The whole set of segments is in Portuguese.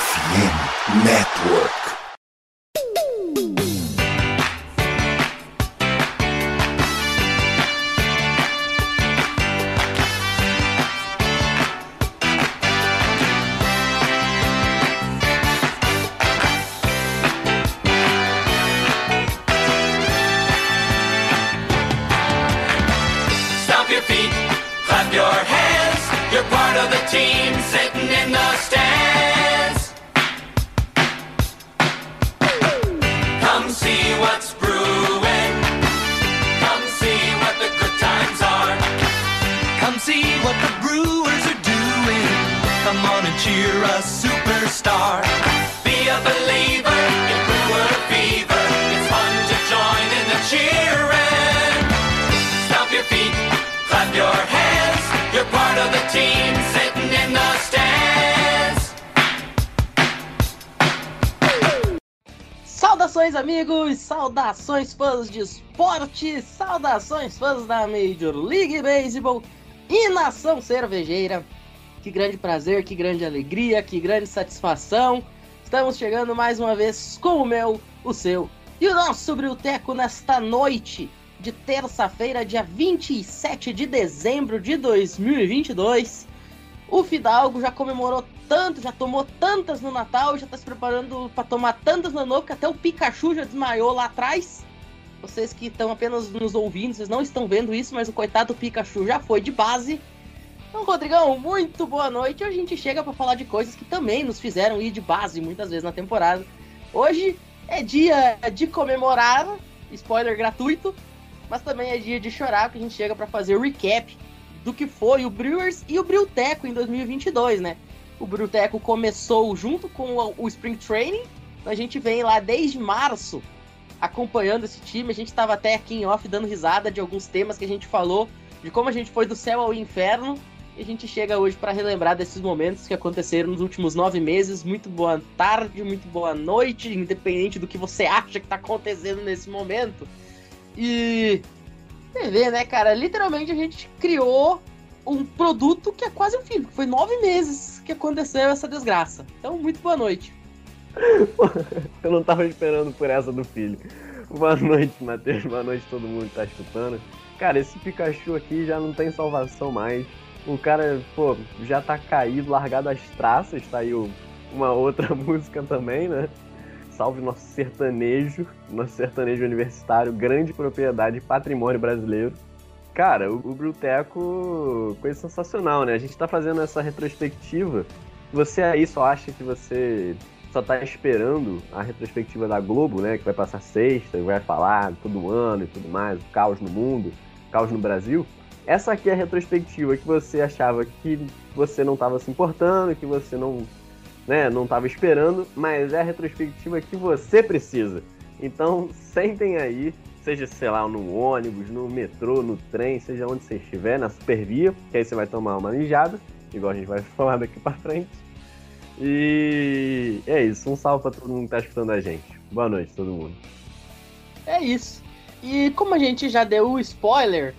FM Network. Esporte! Saudações, fãs da Major League Baseball e nação cervejeira! Que grande prazer, que grande alegria, que grande satisfação! Estamos chegando mais uma vez com o meu, o seu e o nosso Brilteco nesta noite de terça-feira, dia 27 de dezembro de 2022. O Fidalgo já comemorou tanto, já tomou tantas no Natal, já tá se preparando para tomar tantas no novo, que até o Pikachu já desmaiou lá atrás. Vocês que estão apenas nos ouvindo, vocês não estão vendo isso, mas o coitado do Pikachu já foi de base. Então, Rodrigão, muito boa noite. Hoje a gente chega para falar de coisas que também nos fizeram ir de base muitas vezes na temporada. Hoje é dia de comemorar, spoiler gratuito, mas também é dia de chorar, que a gente chega para fazer o recap do que foi o Brewers e o Brilteco em 2022, né? O Brilteco começou junto com o Spring Training, a gente vem lá desde março acompanhando esse time, a gente estava até aqui em off dando risada de alguns temas que a gente falou, de como a gente foi do céu ao inferno, e a gente chega hoje para relembrar desses momentos que aconteceram nos últimos nove meses. Muito boa tarde, muito boa noite, independente do que você acha que está acontecendo nesse momento. E vê, né, cara? Literalmente a gente criou um produto que é quase um filho. Foi nove meses que aconteceu essa desgraça. Então, muito boa noite. Eu não tava esperando por essa do filho. Boa noite, Matheus. Boa noite todo mundo que tá escutando. Cara, esse Pikachu aqui já não tem salvação mais. O cara, pô, já tá caído, largado as traças. Tá aí uma outra música também, né? Salve nosso sertanejo, nosso sertanejo universitário, grande propriedade patrimônio brasileiro. Cara, o, o Bruteco, coisa sensacional, né? A gente tá fazendo essa retrospectiva. Você aí só acha que você só tá esperando a retrospectiva da Globo, né? Que vai passar sexta e vai falar todo ano e tudo mais, o caos no mundo, caos no Brasil. Essa aqui é a retrospectiva que você achava que você não estava se importando, que você não, né, não estava esperando, mas é a retrospectiva que você precisa. Então, sentem aí, seja, sei lá, no ônibus, no metrô, no trem, seja onde você estiver, na supervia, que aí você vai tomar uma mijada, igual a gente vai falar daqui pra frente. E é isso, um salve pra todo mundo que tá escutando a gente. Boa noite, todo mundo. É isso. E como a gente já deu o spoiler,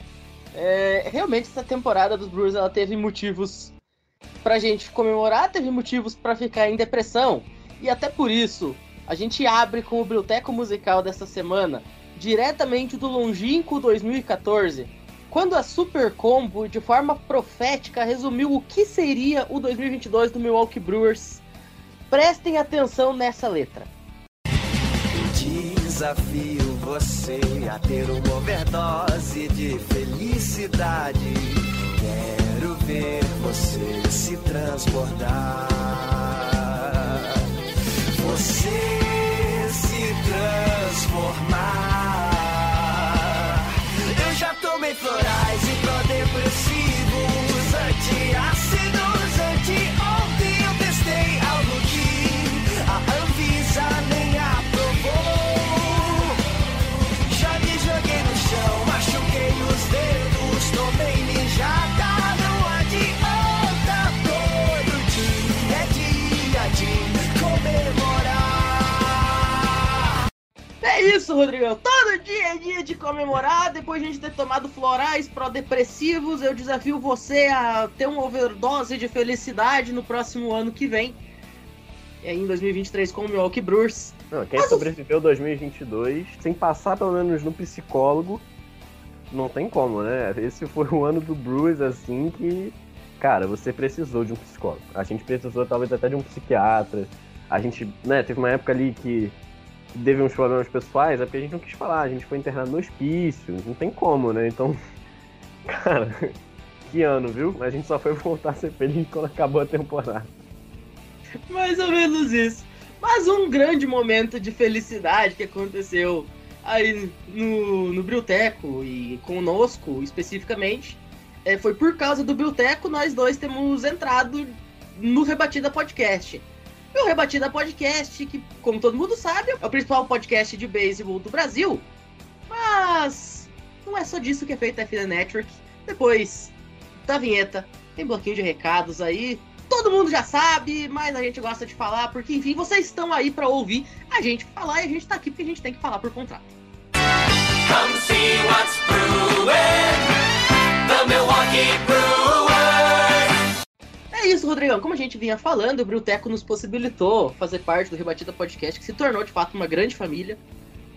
é, realmente essa temporada dos Brewers ela teve motivos pra gente comemorar, teve motivos pra ficar em depressão. E até por isso, a gente abre com o Biblioteco Musical dessa semana, diretamente do longínquo 2014, quando a Super Combo, de forma profética, resumiu o que seria o 2022 do Milwaukee Brewers. Prestem atenção nessa letra. Desafio você a ter uma overdose de felicidade. Quero ver você se transbordar. Você se transformar. Já tomei florais isso, Rodrigão. Todo dia é dia de comemorar. Depois de a gente ter tomado florais pró-depressivos, eu desafio você a ter uma overdose de felicidade no próximo ano que vem. E aí em 2023 com o Milwaukee Brewers. Não, quem Mas o- sobreviveu 2022 sem passar pelo menos no psicólogo, não tem como, né? Esse foi o ano do Brewers, assim, que, cara, você precisou de um psicólogo. A gente precisou talvez até de um psiquiatra. A gente, né, teve uma época ali que teve uns problemas pessoais, é porque a gente não quis falar, a gente foi internado no hospício, não tem como, né? Então, cara, que ano, viu? A gente só foi voltar a ser feliz quando acabou a temporada. Mais ou menos isso. Mas um grande momento de felicidade que aconteceu aí no, no Brilteco e conosco especificamente é, foi por causa do Brilteco nós dois temos entrado no Rebatida Podcast. E o Rebatida Podcast, que como todo mundo sabe, é o principal podcast de beisebol do Brasil. Mas não é só disso que é feita a FD Network. Depois da vinheta, tem bloquinho de recados aí, todo mundo já sabe, mas a gente gosta de falar, porque enfim, vocês estão aí pra ouvir a gente falar e a gente tá aqui porque a gente tem que falar por contrato. Come see what's brewing. The Milwaukee Brewers. É isso, Rodrigão. Como a gente vinha falando, o Bruteco nos possibilitou fazer parte do Rebatida Podcast, que se tornou de fato uma grande família.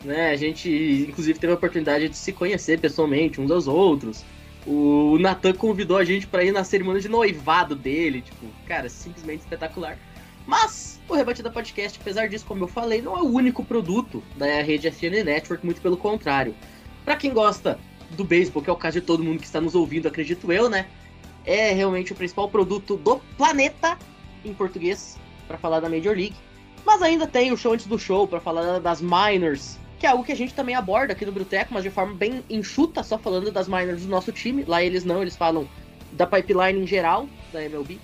Né? A gente, inclusive, teve a oportunidade de se conhecer pessoalmente uns aos outros. O Natan convidou a gente pra ir na cerimônia de noivado dele. Tipo, cara, simplesmente espetacular. Mas o Rebatida Podcast, apesar disso, como eu falei, não é o único produto da rede FN Network, muito pelo contrário. Pra quem gosta do beisebol, que é o caso de todo mundo que está nos ouvindo, acredito eu, né? É realmente o principal produto do planeta em português para falar da Major League. Mas ainda tem o show antes do show para falar das minors, que é algo que a gente também aborda aqui no Bruteco, mas de forma bem enxuta, só falando das minors do nosso time. Lá eles não, eles falam da pipeline em geral da MLB.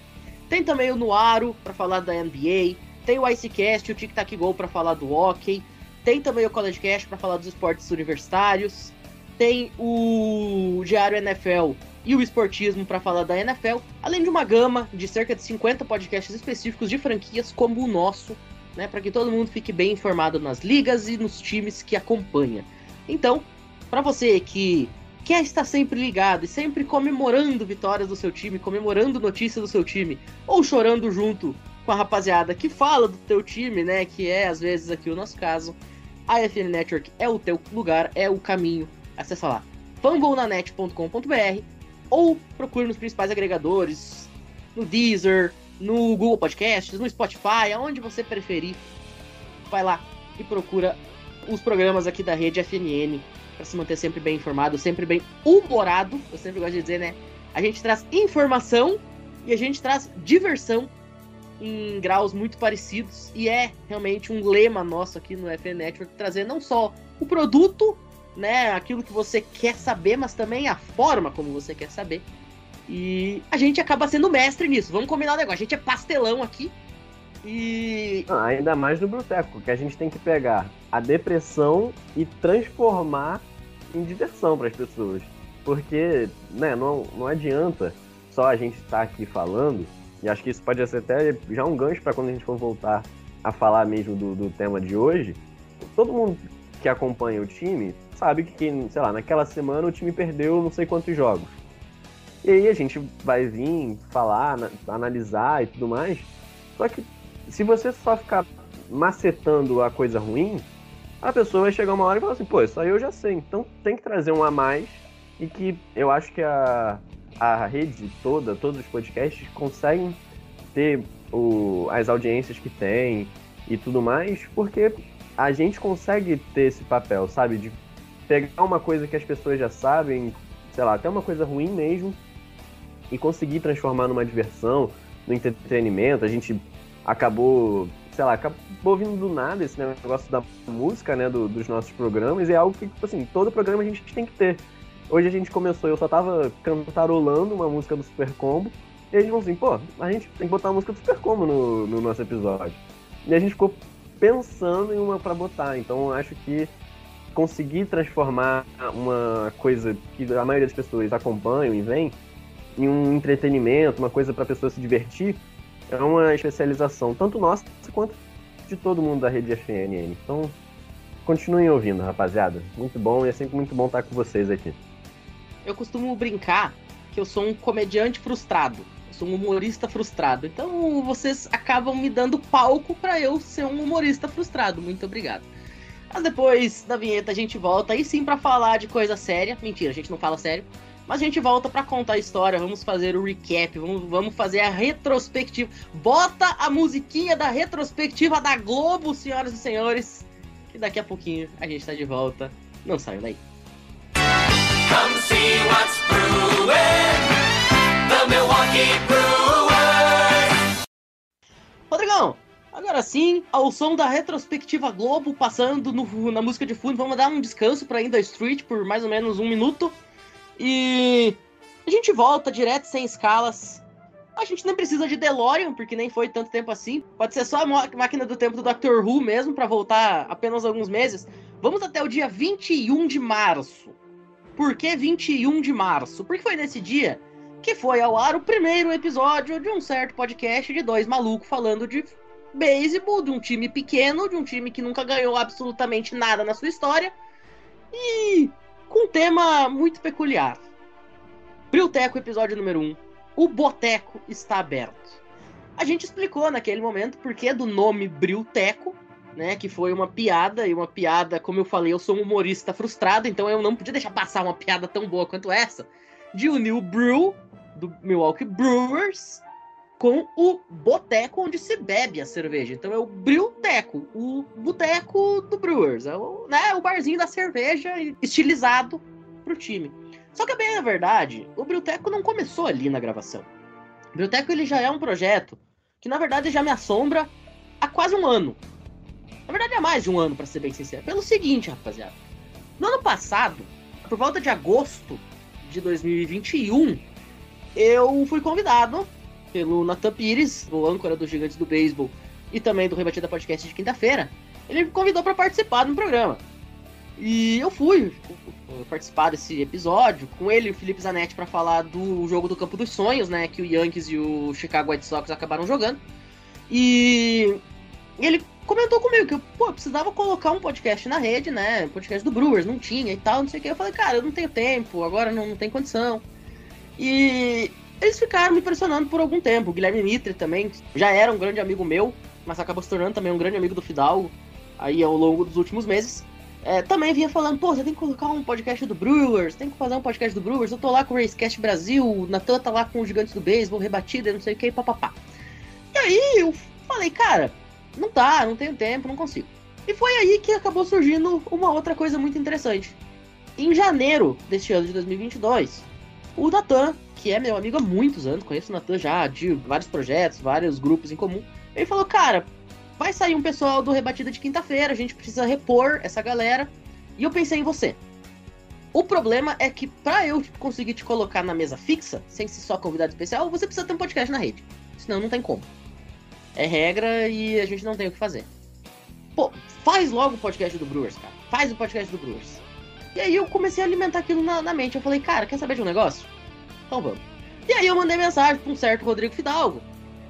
Tem também o Nuaro para falar da NBA, tem o Icecast, o Tic Tac Go para falar do hockey, tem também o College Cast para falar dos esportes universitários, tem o Diário NFL e o esportismo para falar da NFL, além de uma gama de cerca de 50 podcasts específicos de franquias como o nosso, né, para que todo mundo fique bem informado nas ligas e nos times que acompanha. Então, para você que quer estar sempre ligado e sempre comemorando vitórias do seu time, comemorando notícias do seu time, ou chorando junto com a rapaziada que fala do teu time, né, que é às vezes aqui o nosso caso, a FN Network é o teu lugar, é o caminho. Acessa lá fangonanet.com.br ou procure nos principais agregadores, no Deezer, no Google Podcasts, no Spotify, aonde você preferir. Vai lá e procura os programas aqui da rede FNN para se manter sempre bem informado, sempre bem humorado. Eu sempre gosto de dizer, né? A gente traz informação e a gente traz diversão em graus muito parecidos e é realmente um lema nosso aqui no FN Network trazer não só o produto né, aquilo que você quer saber, mas também a forma como você quer saber. E a gente acaba sendo mestre nisso. Vamos combinar o negócio. A gente é pastelão aqui. E Ah, ainda mais no Bruteco, que a gente tem que pegar a depressão e transformar em diversão para as pessoas. Porque, né, não, não adianta só a gente estar aqui falando, e acho que isso pode ser até já um gancho para quando a gente for voltar a falar mesmo do, do tema de hoje. Todo mundo que acompanha o time sabe que, sei lá, naquela semana o time perdeu não sei quantos jogos. E aí a gente vai vir falar, na- analisar e tudo mais. Só que se você só ficar macetando a coisa ruim, a pessoa vai chegar uma hora e falar assim, pô, isso aí eu já sei. Então tem que trazer um a mais e que eu acho que a, a rede toda, todos os podcasts conseguem ter o, as audiências que tem e tudo mais, porque a gente consegue ter esse papel, sabe? De pegar uma coisa que as pessoas já sabem, sei lá, até uma coisa ruim mesmo, e conseguir transformar numa diversão, no entretenimento. A gente acabou, sei lá, acabou vindo do nada esse negócio da música, né, do- dos nossos programas, e é algo que, tipo assim, todo programa a gente tem que ter. Hoje a gente começou, eu só tava cantarolando uma música do Super Combo, e gente falou assim, pô, a gente tem que botar a música do Super Combo no, no nosso episódio. E a gente ficou pensando em uma pra botar, então acho que conseguir transformar uma coisa que a maioria das pessoas acompanham e vem em um entretenimento, uma coisa pra pessoa se divertir, é uma especialização tanto nossa quanto de todo mundo da rede FNN. Então, continuem ouvindo, rapaziada. Muito bom e é sempre muito bom estar com vocês aqui. eu costumo brincar que eu sou um comediante frustrado. Eu sou um humorista frustrado. Então vocês acabam me dando palco pra eu ser um humorista frustrado. Muito obrigado. Mas depois da vinheta a gente volta aí sim pra falar de coisa séria. Mentira, a gente não fala sério. Mas a gente volta pra contar a história, vamos fazer o recap, vamos, vamos fazer a retrospectiva. Bota a musiquinha da retrospectiva da Globo, senhoras e senhores. Que daqui a pouquinho a gente tá de volta. Não saiam daí. Come see what's brewing. The Milwaukee Brewers. Rodrigão, agora sim, ao som da retrospectiva Globo passando no- na música de fundo, vamos dar um descanso pra ainda Street por mais ou menos um minuto. E a gente volta direto sem escalas. A gente nem precisa de DeLorean, porque nem foi tanto tempo assim. Pode ser só a máquina do tempo do Doctor Who mesmo, pra voltar apenas alguns meses. Vamos até o dia 21 de março. Por que 21 de março? Porque foi nesse dia que foi ao ar o primeiro episódio de um certo podcast de dois malucos falando de beisebol, de um time pequeno, de um time que nunca ganhou absolutamente nada na sua história, e com um tema muito peculiar. Brilteco, episódio número 1. Um, o Boteco está aberto. A gente explicou naquele momento por que do nome Brilteco, né? Que foi uma piada, e uma piada, como eu falei, eu sou um humorista frustrado, então eu não podia deixar passar uma piada tão boa quanto essa, de unir o Brew, do Milwaukee Brewers, com o boteco onde se bebe a cerveja. Então é o Brilteco, o boteco do Brewers, é o, né, o barzinho da cerveja estilizado pro time. Só que bem na verdade, o Brilteco não começou ali na gravação. O Brilteco ele já é um projeto que na verdade já me assombra há quase um ano. Na verdade é mais de um ano, para ser bem sincero. Pelo seguinte, rapaziada. No ano passado, por volta de agosto de 2021, eu fui convidado pelo Nathan Pires, o âncora dos Gigantes do Beisebol e também do Rebatida Podcast de quinta-feira. Ele me convidou para participar do programa. E eu fui participar desse episódio com ele e o Felipe Zanetti para falar do jogo do Campo dos Sonhos, né, que o Yankees e o Chicago White Sox acabaram jogando. E ele comentou comigo que eu, pô, precisava colocar um podcast na rede, né? Podcast do Brewers, não tinha e tal, não sei o que. Eu falei, cara, eu não tenho tempo, agora não, não tem condição. E eles ficaram me pressionando por algum tempo. O Guilherme Mitre também já era um grande amigo meu, mas acabou se tornando também um grande amigo do Fidalgo aí ao longo dos últimos meses. É, também vinha falando, pô, você tem que colocar um podcast do Brewers, tem que fazer um podcast do Brewers. Eu tô lá com o Racecast Brasil, o Natan tá lá com os Gigantes do Beisebol, rebatida, não sei o que, papapá. E aí eu falei, cara, não tá, não tenho tempo, não consigo. E foi aí que acabou surgindo uma outra coisa muito interessante. Em janeiro deste ano de 2022, o Natan, que é meu amigo há muitos anos, conheço o Natan já de vários projetos, vários grupos em comum, ele falou, cara, vai sair um pessoal do Rebatida de quinta-feira, a gente precisa repor essa galera, e eu pensei em você. O problema é que pra eu conseguir te colocar na mesa fixa, sem ser só convidado especial, você precisa ter um podcast na rede. Senão não tem como. É regra e a gente não tem o que fazer. Pô, faz logo o podcast do Brewers, cara. Faz o podcast do Brewers. E aí eu comecei a alimentar aquilo na, na mente. Eu falei, cara, quer saber de um negócio? Então vamos. E aí eu mandei mensagem pra um certo Rodrigo Fidalgo.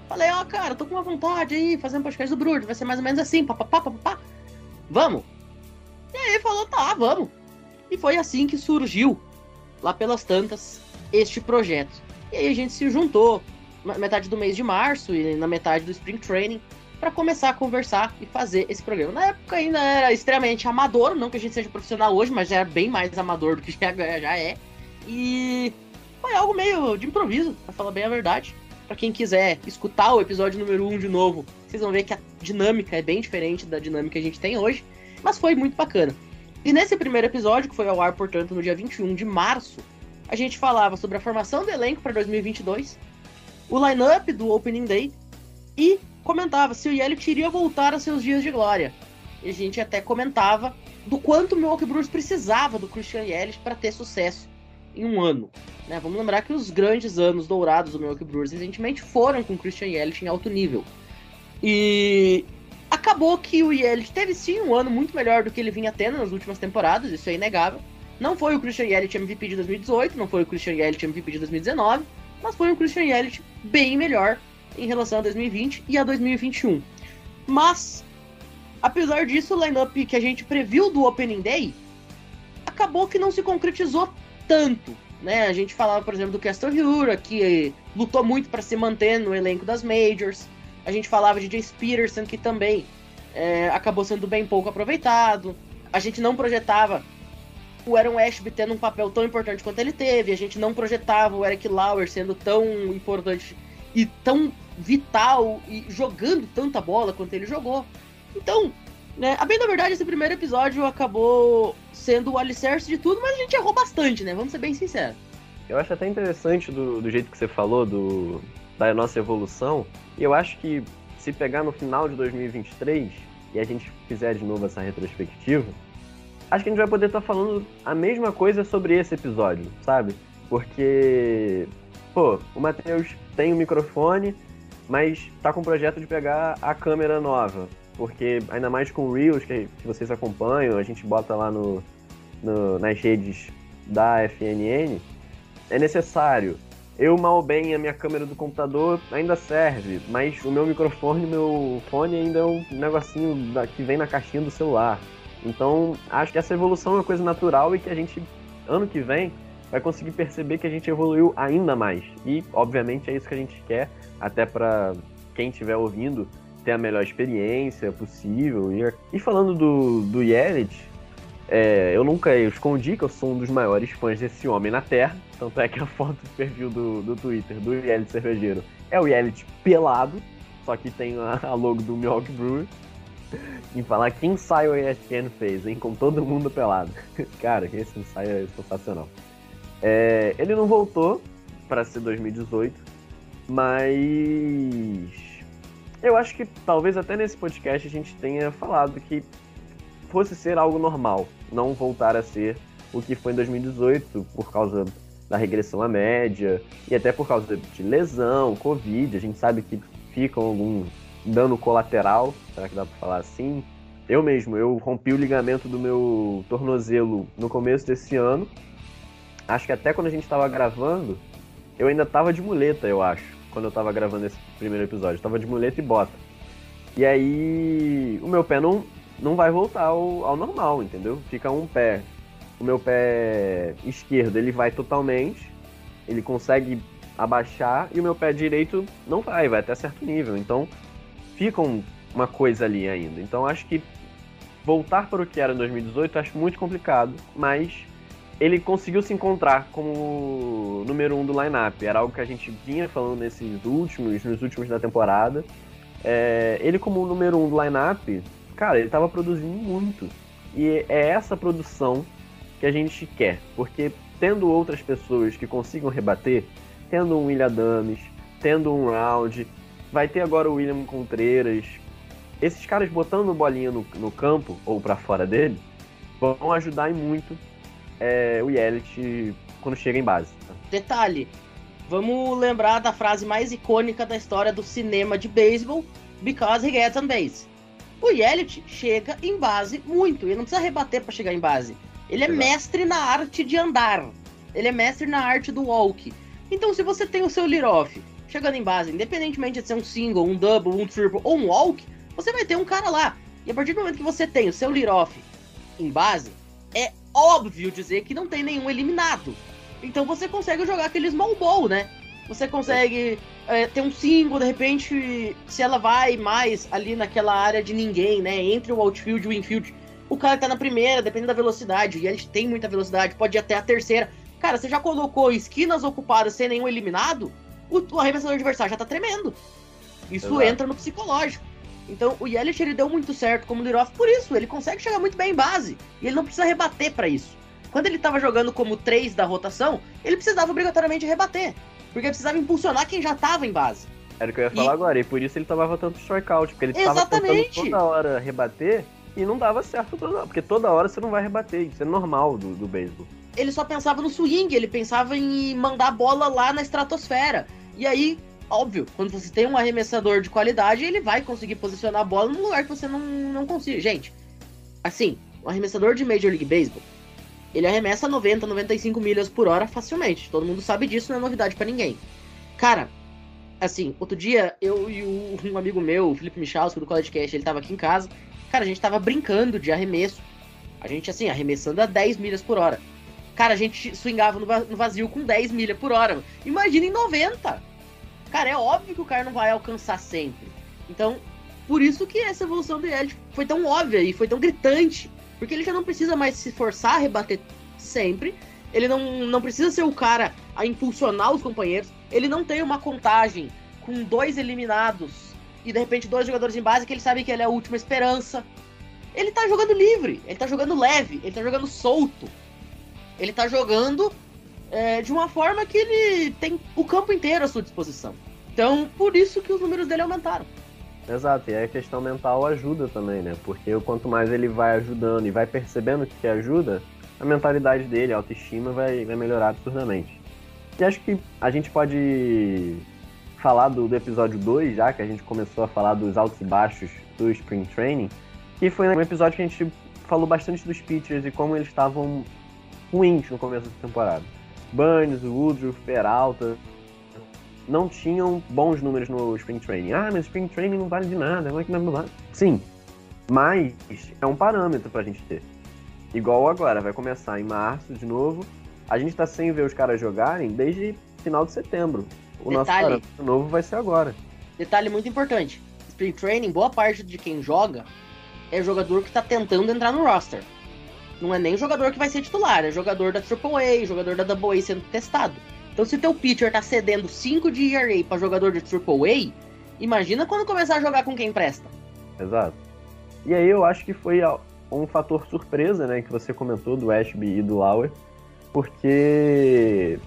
Falei, ó, cara, tô com uma vontade aí, fazer um podcast do Brewers. Vai ser mais ou menos assim, papapá, papapá. Vamos? E aí ele falou, tá, vamos. E foi assim que surgiu, lá pelas tantas, este projeto. E aí a gente se juntou na metade do mês de março e na metade do Spring Training para começar a conversar e fazer esse programa. Na época ainda era extremamente amador, não que a gente seja profissional hoje, mas já era bem mais amador do que já é. E foi algo meio de improviso, pra falar bem a verdade. Para quem quiser escutar o episódio número 1 um de novo, vocês vão ver que a dinâmica é bem diferente da dinâmica que a gente tem hoje, mas foi muito bacana. E nesse primeiro episódio, que foi ao ar, portanto, no dia 21 de março, a gente falava sobre a formação do elenco para 2022, o line-up do Opening Day e comentava se o Yelich iria voltar a seus dias de glória. E a gente até comentava do quanto o Milwaukee Brewers precisava do Christian Yelich para ter sucesso em um ano. Né? Vamos lembrar que os grandes anos dourados do Milwaukee Brewers recentemente foram com Christian Yelich em alto nível. E acabou que o Yelich teve sim um ano muito melhor do que ele vinha tendo nas últimas temporadas, isso é inegável. Não foi o Christian Yelich MVP de 2018, não foi o Christian Yelich MVP de 2019, mas foi um Christian Yelich bem melhor em relação a 2020 e a 2021. Mas, apesar disso, o lineup que a gente previu do Opening Day acabou que não se concretizou tanto. né? A gente falava, por exemplo, do Castor Hura, que lutou muito para se manter no elenco das Majors. A gente falava de Jace Peterson, que também é, acabou sendo bem pouco aproveitado. A gente não projetava o Aaron Ashby tendo um papel tão importante quanto ele teve. A gente não projetava o Eric Lauer sendo tão importante e tão vital e jogando tanta bola quanto ele jogou. Então, né, a bem da verdade, esse primeiro episódio acabou sendo o alicerce de tudo, mas a gente errou bastante, né? Vamos ser bem sinceros. Eu acho até interessante do, do jeito que você falou do, da nossa evolução. E eu acho que se pegar no final de 2023 e a gente fizer de novo essa retrospectiva, acho que a gente vai poder estar tá falando a mesma coisa sobre esse episódio, sabe? Porque, pô, o Matheus tem um microfone, mas tá com o projeto de pegar a câmera nova. Porque ainda mais com Reels que, que vocês acompanham, a gente bota lá no, no, nas redes da FNN, é necessário. Eu, mal bem, a minha câmera do computador ainda serve, mas o meu microfone, meu fone ainda é um negocinho da, que vem na caixinha do celular. Então, acho que essa evolução é uma coisa natural e que a gente, ano que vem, vai conseguir perceber que a gente evoluiu ainda mais. E, obviamente, é isso que a gente quer, até para quem estiver ouvindo ter a melhor experiência possível. E, e falando do, do Yelit, é, eu nunca escondi que eu sou um dos maiores fãs desse homem na Terra. Tanto é que a foto do perfil do, do Twitter do Yelit Cervejeiro é o Yelit pelado, só que tem a, a logo do Milwaukee Brewer em falar que ensaio a ESPN fez, hein? Com todo mundo pelado. Cara, esse ensaio é sensacional. É, ele não voltou para ser 2018, mas eu acho que talvez até nesse podcast a gente tenha falado que fosse ser algo normal, não voltar a ser o que foi em 2018 por causa da regressão à média e até por causa de lesão, Covid. A gente sabe que ficam alguns dano colateral, será que dá pra falar assim? Eu mesmo, eu rompi o ligamento do meu tornozelo no começo desse ano. Acho que até quando a gente estava gravando, eu ainda tava de muleta, eu acho, quando eu tava gravando esse primeiro episódio. Eu tava de muleta e bota. E aí, o meu pé não, não vai voltar ao, ao normal, entendeu? Fica um pé. O meu pé esquerdo, ele vai totalmente, ele consegue abaixar, e o meu pé direito não vai, vai até certo nível. Então, fica uma coisa ali ainda. Então acho que voltar para o que era em 2018 acho muito complicado, mas ele conseguiu se encontrar como número um do lineup. Era algo que a gente vinha falando nesses últimos, nos últimos da temporada. É, ele como número um do lineup, cara, ele estava produzindo muito. E é essa produção que a gente quer, porque tendo outras pessoas que consigam rebater, tendo um William Dames, tendo um Round, Vai ter agora o William Contreiras. Esses caras botando bolinha no, no campo, ou para fora dele, vão ajudar muito é, o Yelit quando chega em base. Detalhe, vamos lembrar da frase mais icônica da história do cinema de beisebol, because he gets on base. O Yelit chega em base muito, ele não precisa rebater para chegar em base. Ele é Exato. mestre na arte de andar. Ele é mestre na arte do walk. Então, se você tem o seu lead-off chegando em base, independentemente de ser um single, um double, um triple ou um walk, você vai ter um cara lá. E a partir do momento que você tem o seu lead-off em base, é óbvio dizer que não tem nenhum eliminado. Então você consegue jogar aquele small ball, né? Você consegue é, ter um single, de repente, se ela vai mais ali naquela área de ninguém, né? Entre o outfield e o infield. O cara tá na primeira, dependendo da velocidade, e eles têm muita velocidade, pode ir até a terceira. Cara, você já colocou esquinas ocupadas sem nenhum eliminado? o, o arremessador adversário já tá tremendo. Isso Exato. entra no psicológico. Então o Yelich ele deu muito certo como lead-off por isso, ele consegue chegar muito bem em base. E ele não precisa rebater para isso. Quando ele tava jogando como 3 da rotação, ele precisava obrigatoriamente rebater. Porque precisava impulsionar quem já tava em base. Era o que eu ia falar e... agora, e por isso ele tomava tanto strikeout, porque ele estava tentando toda hora rebater e não dava certo toda hora, porque toda hora você não vai rebater, isso é normal do, do beisebol. Ele só pensava no swing, ele pensava em mandar a bola lá na estratosfera. E aí, óbvio, quando você tem um arremessador de qualidade, ele vai conseguir posicionar a bola num lugar que você não, não consiga. Gente, assim, um arremessador de Major League Baseball, ele arremessa 90, 95 milhas por hora facilmente. Todo mundo sabe disso, não é novidade para ninguém. Cara, assim, outro dia, eu e um amigo meu, o Felipe Michalski, do College Cast, ele tava aqui em casa. Cara, a gente tava brincando de arremesso. A gente, assim, arremessando a 10 milhas por hora. Cara, a gente swingava no va- no vazio com 10 milha por hora. Imagina em 90. Cara, é óbvio que o cara não vai alcançar sempre. Então, por isso que essa evolução Yelich foi tão óbvia e foi tão gritante. Porque ele já não precisa mais se forçar a rebater sempre. Ele não, não precisa ser o cara a impulsionar os companheiros. Ele não tem uma contagem com dois eliminados e de repente dois jogadores em base que ele sabe que ele é a última esperança. Ele tá jogando livre, ele tá jogando leve, ele tá jogando solto. Ele tá jogando é, de uma forma que ele tem o campo inteiro à sua disposição. Então, por isso que os números dele aumentaram. Exato, e a questão mental ajuda também, né? Porque quanto mais ele vai ajudando e vai percebendo que ajuda, a mentalidade dele, a autoestima vai, vai melhorar absurdamente. E acho que a gente pode falar do, do episódio 2, já que a gente começou a falar dos altos e baixos do Spring Training, que foi um episódio que a gente falou bastante dos pitchers e como eles estavam ruins no começo da temporada. Burns, Woodruff, Peralta, não tinham bons números no Spring Training. Ah, mas Spring Training não vale de nada, como é que não vale? Sim, mas é um parâmetro pra gente ter. Igual agora, vai começar em março de novo. A gente tá sem ver os caras jogarem desde final de setembro. O nosso Detalhe. parâmetro novo vai ser agora. Detalhe muito importante: Spring Training, boa parte de quem joga é jogador que tá tentando entrar no roster. Não é nem jogador que vai ser titular, é jogador da AAA, jogador da AA sendo testado. Então, se teu pitcher tá cedendo 5 de ERA pra jogador de AAA, imagina quando começar a jogar com quem presta. Exato. E aí eu acho que foi um fator surpresa, né, que você comentou do Ashby e do Lauer, porque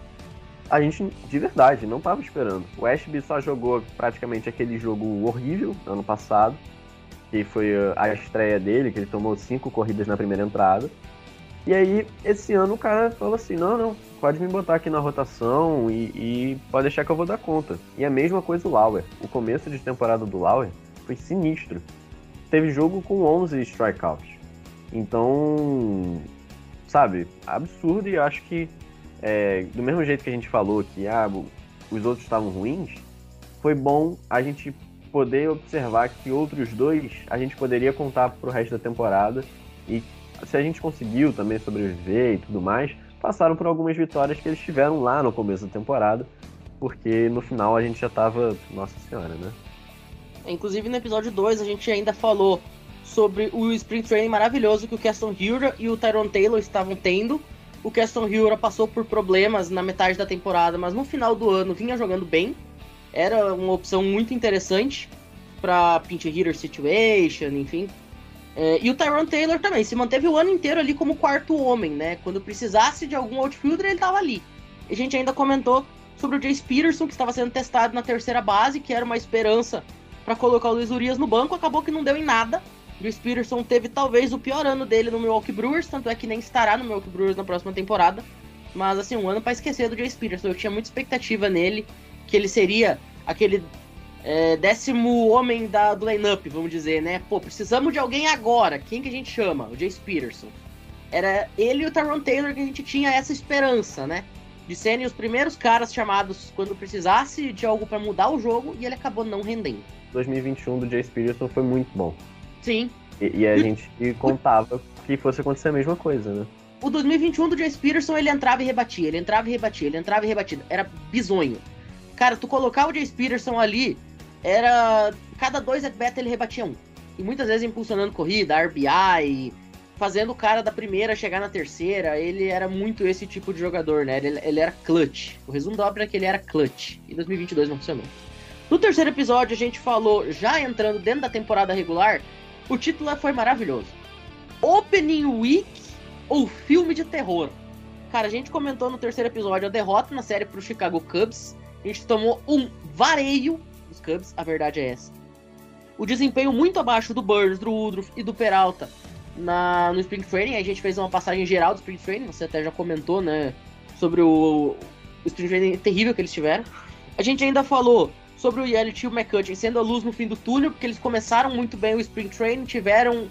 a gente, de verdade, não tava esperando. O Ashby só jogou praticamente aquele jogo horrível ano passado, que foi uh, a estreia dele, que ele tomou cinco corridas na primeira entrada. E aí, esse ano o cara falou assim, não, não, pode me botar aqui na rotação e, e pode deixar que eu vou dar conta. E a mesma coisa o Lauer. O começo de temporada do Lauer foi sinistro teve jogo com 11 strikeouts. Então, sabe, absurdo e acho que é, do mesmo jeito que a gente falou que ah, os outros estavam ruins, foi bom a gente poder observar que outros dois a gente poderia contar pro resto da temporada e se a gente conseguiu também sobreviver e tudo mais, passaram por algumas vitórias que eles tiveram lá no começo da temporada, porque no final a gente já tava, nossa senhora, né? Inclusive no episódio 2 a gente ainda falou sobre o Spring Training maravilhoso que o Keston Hiura e o Tyron Taylor estavam tendo. O Keston Hiura passou por problemas na metade da temporada, mas no final do ano vinha jogando bem. Era uma opção muito interessante para pinch hitter situation, enfim. É, e o Tyron Taylor também se manteve o ano inteiro ali como quarto homem, né? Quando precisasse de algum outfielder, ele estava ali. E a gente ainda comentou sobre o Jace Peterson, que estava sendo testado na terceira base, que era uma esperança para colocar o Luiz Urias no banco, acabou que não deu em nada. O Luiz Peterson teve talvez o pior ano dele no Milwaukee Brewers, tanto é que nem estará no Milwaukee Brewers na próxima temporada. Mas assim, um ano para esquecer do Jace Peterson. Eu tinha muita expectativa nele, que ele seria aquele é, décimo homem da, do line-up, vamos dizer, né? Pô, precisamos de alguém agora. Quem que a gente chama? O Jace Peterson. Era ele e o Tyron Taylor que a gente tinha essa esperança, né? De serem os primeiros caras chamados quando precisasse de algo para mudar o jogo e ele acabou não rendendo. 2021 do Jace Peterson foi muito bom. Sim, E, e a gente contava que fosse acontecer a mesma coisa, né? o 2021 do Jace Peterson, ele entrava e rebatia, ele entrava e rebatia, ele entrava e rebatia. Era bizonho. Cara, tu colocar o Jace Peterson ali, era. Cada dois at-bat ele rebatia um. E muitas vezes impulsionando corrida, RBI, fazendo o cara da primeira chegar na terceira. Ele era muito esse tipo de jogador, né? Ele, ele era clutch. O resumo da obra é que ele era clutch. E 2022 não funcionou. No terceiro episódio, a gente falou, já entrando dentro da temporada regular, o título foi maravilhoso. Opening Week ou filme de terror? Cara, a gente comentou no terceiro episódio a derrota na série pro Chicago Cubs. A gente tomou um vareio dos Cubs, a verdade é essa. O desempenho muito abaixo do Burns, do Woodruff e do Peralta na, no Spring Training. A gente fez uma passagem geral do Spring Training, você até já comentou, né? Sobre o, o Spring Training terrível que eles tiveram. A gente ainda falou sobre o Yelich e o McCutcheon sendo a luz no fim do túnel, porque eles começaram muito bem o Spring Training, tiveram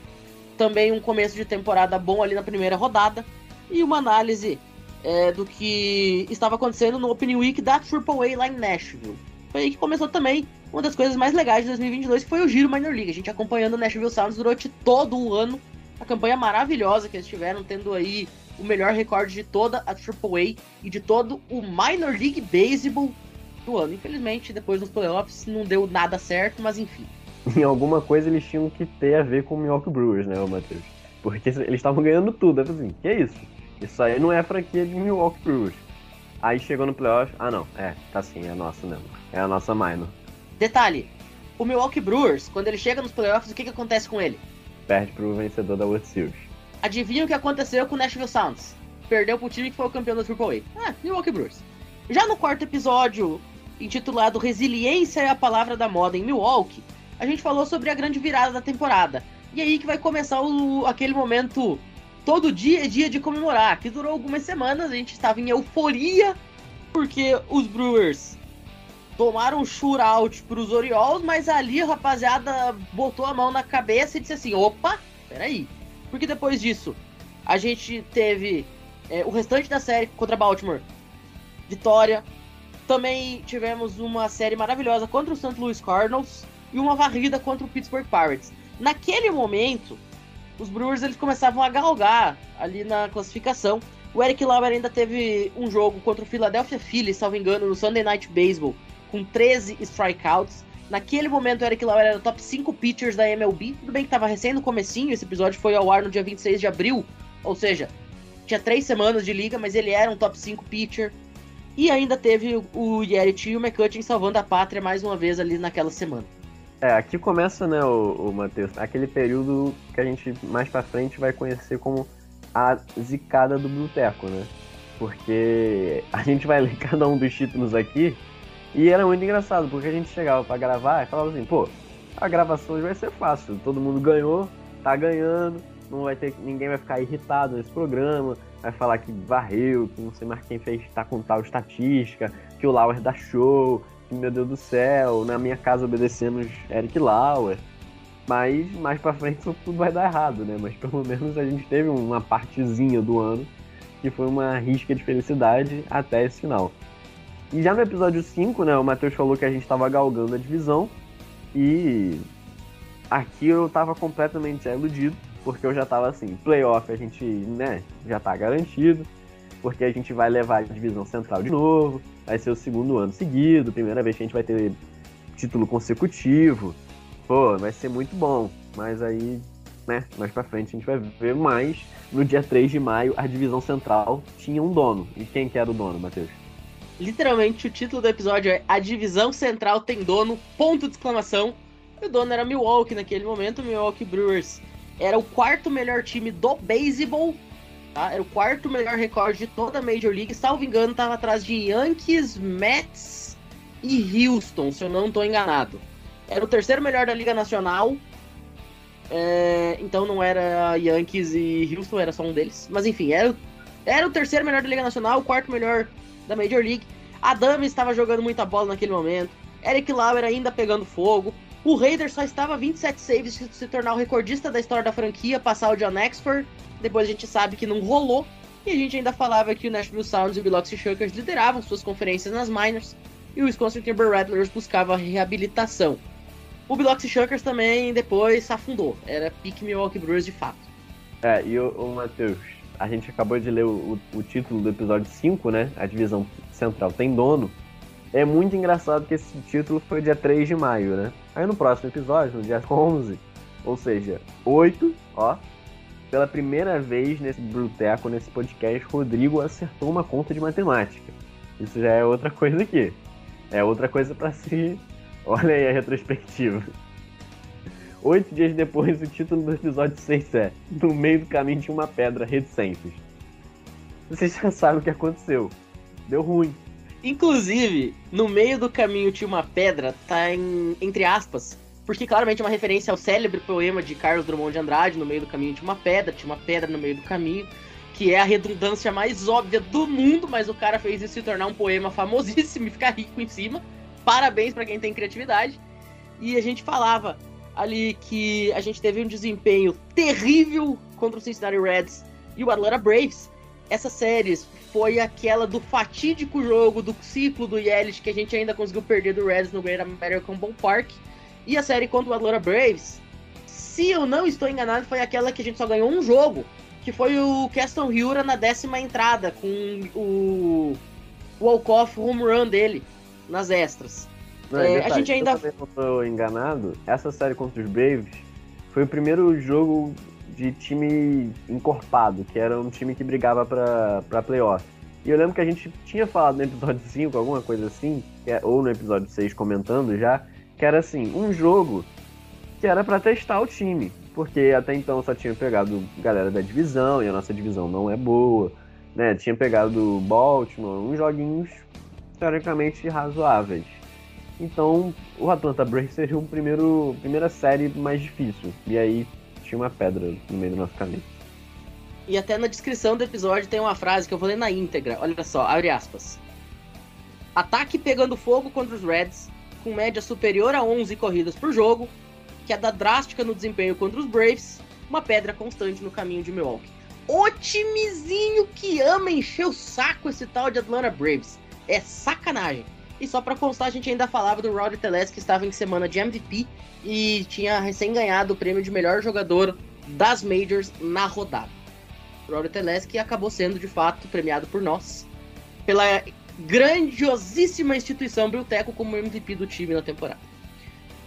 também um começo de temporada bom ali na primeira rodada. E uma análise é, do que estava acontecendo no Opening Week da AAA lá em Nashville. Foi aí que começou também uma das coisas mais legais de 2022, que foi o Giro Minor League. A gente acompanhando o Nashville Sounds durante todo um ano, a campanha maravilhosa que eles tiveram, tendo aí o melhor recorde de toda a AAA e de todo o Minor League Baseball do ano. Infelizmente, depois nos playoffs não deu nada certo, mas enfim. Em alguma coisa eles tinham que ter a ver com o Milwaukee Brewers, né, o Matheus? Porque eles estavam ganhando tudo. Falei assim, que isso? Isso aí não é franquia de Milwaukee Brewers. Aí chegou no playoff, ah não, é, tá sim, é nossa mesmo. É a nossa minor. Detalhe, o Milwaukee Brewers, quando ele chega nos playoffs, o que, que acontece com ele? Perde pro vencedor da World Series. Adivinha o que aconteceu com o Nashville Sounds? Perdeu pro time que foi o campeão da AAA. Ah, Milwaukee Brewers. Já no quarto episódio, intitulado Resiliência é a Palavra da Moda em Milwaukee, a gente falou sobre a grande virada da temporada. E aí que vai começar o, aquele momento todo dia é dia de comemorar, que durou algumas semanas, a gente estava em euforia, porque os Brewers tomaram um shootout pros Orioles, mas ali a rapaziada botou a mão na cabeça e disse assim, opa, peraí. Porque depois disso, a gente teve é, o restante da série contra Baltimore, vitória. Também tivemos uma série maravilhosa contra o St. Louis Cardinals e uma varrida contra o Pittsburgh Pirates. Naquele momento, os Brewers eles começavam a galgar ali na classificação. O Eric Lauer ainda teve um jogo contra o Philadelphia Phillies, salvo engano, no Sunday Night Baseball, com 13 strikeouts. Naquele momento, o Eric Lauer era top 5 pitchers da MLB. Tudo bem que estava recém no comecinho, esse episódio foi ao ar no dia 26 de abril, ou seja, tinha 3 semanas de liga, mas ele era um top 5 pitcher. E ainda teve o Yerit e o McCutcheon salvando a pátria mais uma vez ali naquela semana. É, aqui começa, né, o, o Matheus, aquele período que a gente mais pra frente vai conhecer como a zicada do Boteco, né? Porque a gente vai ler cada um dos títulos aqui e era muito engraçado, porque a gente chegava pra gravar e falava assim, pô, a gravação hoje vai ser fácil, todo mundo ganhou, tá ganhando, não vai ter, ninguém vai ficar irritado nesse programa, vai falar que varreu, que não sei mais quem fez, tá com tal estatística, que o Lauer dá show, que meu Deus do céu, na minha casa obedecemos Eric Lauer. Mas mais pra frente tudo vai dar errado, né? Mas pelo menos a gente teve uma partezinha do ano que foi uma risca de felicidade até esse final. E já no episódio 5, né, o Matheus falou que a gente tava galgando a divisão e aqui eu tava completamente iludido, porque eu já tava assim, playoff a gente, né, já tá garantido, porque a gente vai levar a divisão central de novo, vai ser o segundo ano seguido, primeira vez que a gente vai ter título consecutivo. Pô, vai ser muito bom, mas aí, né, mais pra frente a gente vai ver mais. No dia 3 de maio, a divisão central tinha um dono. E quem que era o dono, Matheus? Literalmente, o título do episódio é A Divisão Central tem dono, ponto de exclamação. O dono era Milwaukee naquele momento, o Milwaukee Brewers era o quarto melhor time do beisebol, tá? Era o quarto melhor recorde de toda a Major League, salvo engano, tava atrás de Yankees, Mets e Houston, se eu não estou enganado. Era o terceiro melhor da Liga Nacional, é, então não era Yankees e Houston, era só um deles. Mas enfim, era, era o terceiro melhor da Liga Nacional, o quarto melhor da Major League. Adams estava jogando muita bola naquele momento. Eric Lauer ainda pegando fogo. O Raider só estava 27 saves de se tornar o recordista da história da franquia, passar o John Exford. Depois a gente sabe que não rolou. E a gente ainda falava que o Nashville Sounds e o Biloxi Shuckers lideravam suas conferências nas minors. E o Wisconsin Timber Rattlers buscava reabilitação. O Biloxi Shuckers também depois afundou. Era pique Milwaukee Brewers de fato. É, e o, o Matheus, a gente acabou de ler o, o, o título do episódio 5, né? A divisão central tem dono. É muito engraçado que esse título foi dia 3 de maio, né? Aí no próximo episódio, no dia 11, ou seja, 8, ó, pela primeira vez nesse Bruteco, nesse podcast, Rodrigo acertou uma conta de matemática. Isso já é outra coisa aqui. É outra coisa para se. Olha aí a retrospectiva. Oito dias depois, o título do episódio 6 é No meio do caminho tinha uma pedra, reticentes. Vocês já sabem o que aconteceu. Deu ruim. Inclusive, no meio do caminho tinha uma pedra, tá em, entre aspas, porque claramente é uma referência ao célebre poema de Carlos Drummond de Andrade, no meio do caminho tinha uma pedra, tinha uma pedra no meio do caminho, que é a redundância mais óbvia do mundo, mas o cara fez isso se tornar um poema famosíssimo e ficar rico em cima. Parabéns para quem tem criatividade. E a gente falava ali que a gente teve um desempenho terrível contra o Cincinnati Reds e o Atlanta Braves. Essa série foi aquela do fatídico jogo do ciclo do Yelich que a gente ainda conseguiu perder do Reds no Great American Ballpark. E a série contra o Atlanta Braves se eu não estou enganado, foi aquela que a gente só ganhou um jogo, que foi o Caston Hura na décima entrada, com o, Walkoff home run dele nas extras. Não, É, e a detalhe, gente se eu ainda- não tô enganado, essa série contra os Braves foi o primeiro jogo de time encorpado, que era um time que brigava pra, pra playoff. E eu lembro que a gente tinha falado no episódio 5, alguma coisa assim, é- ou no episódio 6 comentando já, que era assim, um jogo que era pra testar o time. Porque até então só tinha pegado galera da divisão, e a nossa divisão não é boa, né? Tinha pegado Baltimore, uns joguinhos teoricamente razoáveis. Então, o Atlanta Braves seria um primeiro, primeira série mais difícil. E aí tinha uma pedra no meio do nosso caminho. E até na descrição do episódio tem uma frase que eu vou ler na íntegra. Olha só, abre aspas. Ataque pegando fogo contra os Reds, com média superior a 11 corridas por jogo, queda drástica no desempenho contra os Braves, uma pedra constante no caminho de Milwaukee. O timezinho que ama encher o saco esse tal de Atlanta Braves. É sacanagem. E só pra constar, a gente ainda falava do Rod Teles, que estava em semana de MVP e tinha recém ganhado o prêmio de melhor jogador das Majors na rodada. Rory Teleschi acabou sendo de fato premiado por nós pela grandiosíssima instituição Brilteco como MVP do time na temporada.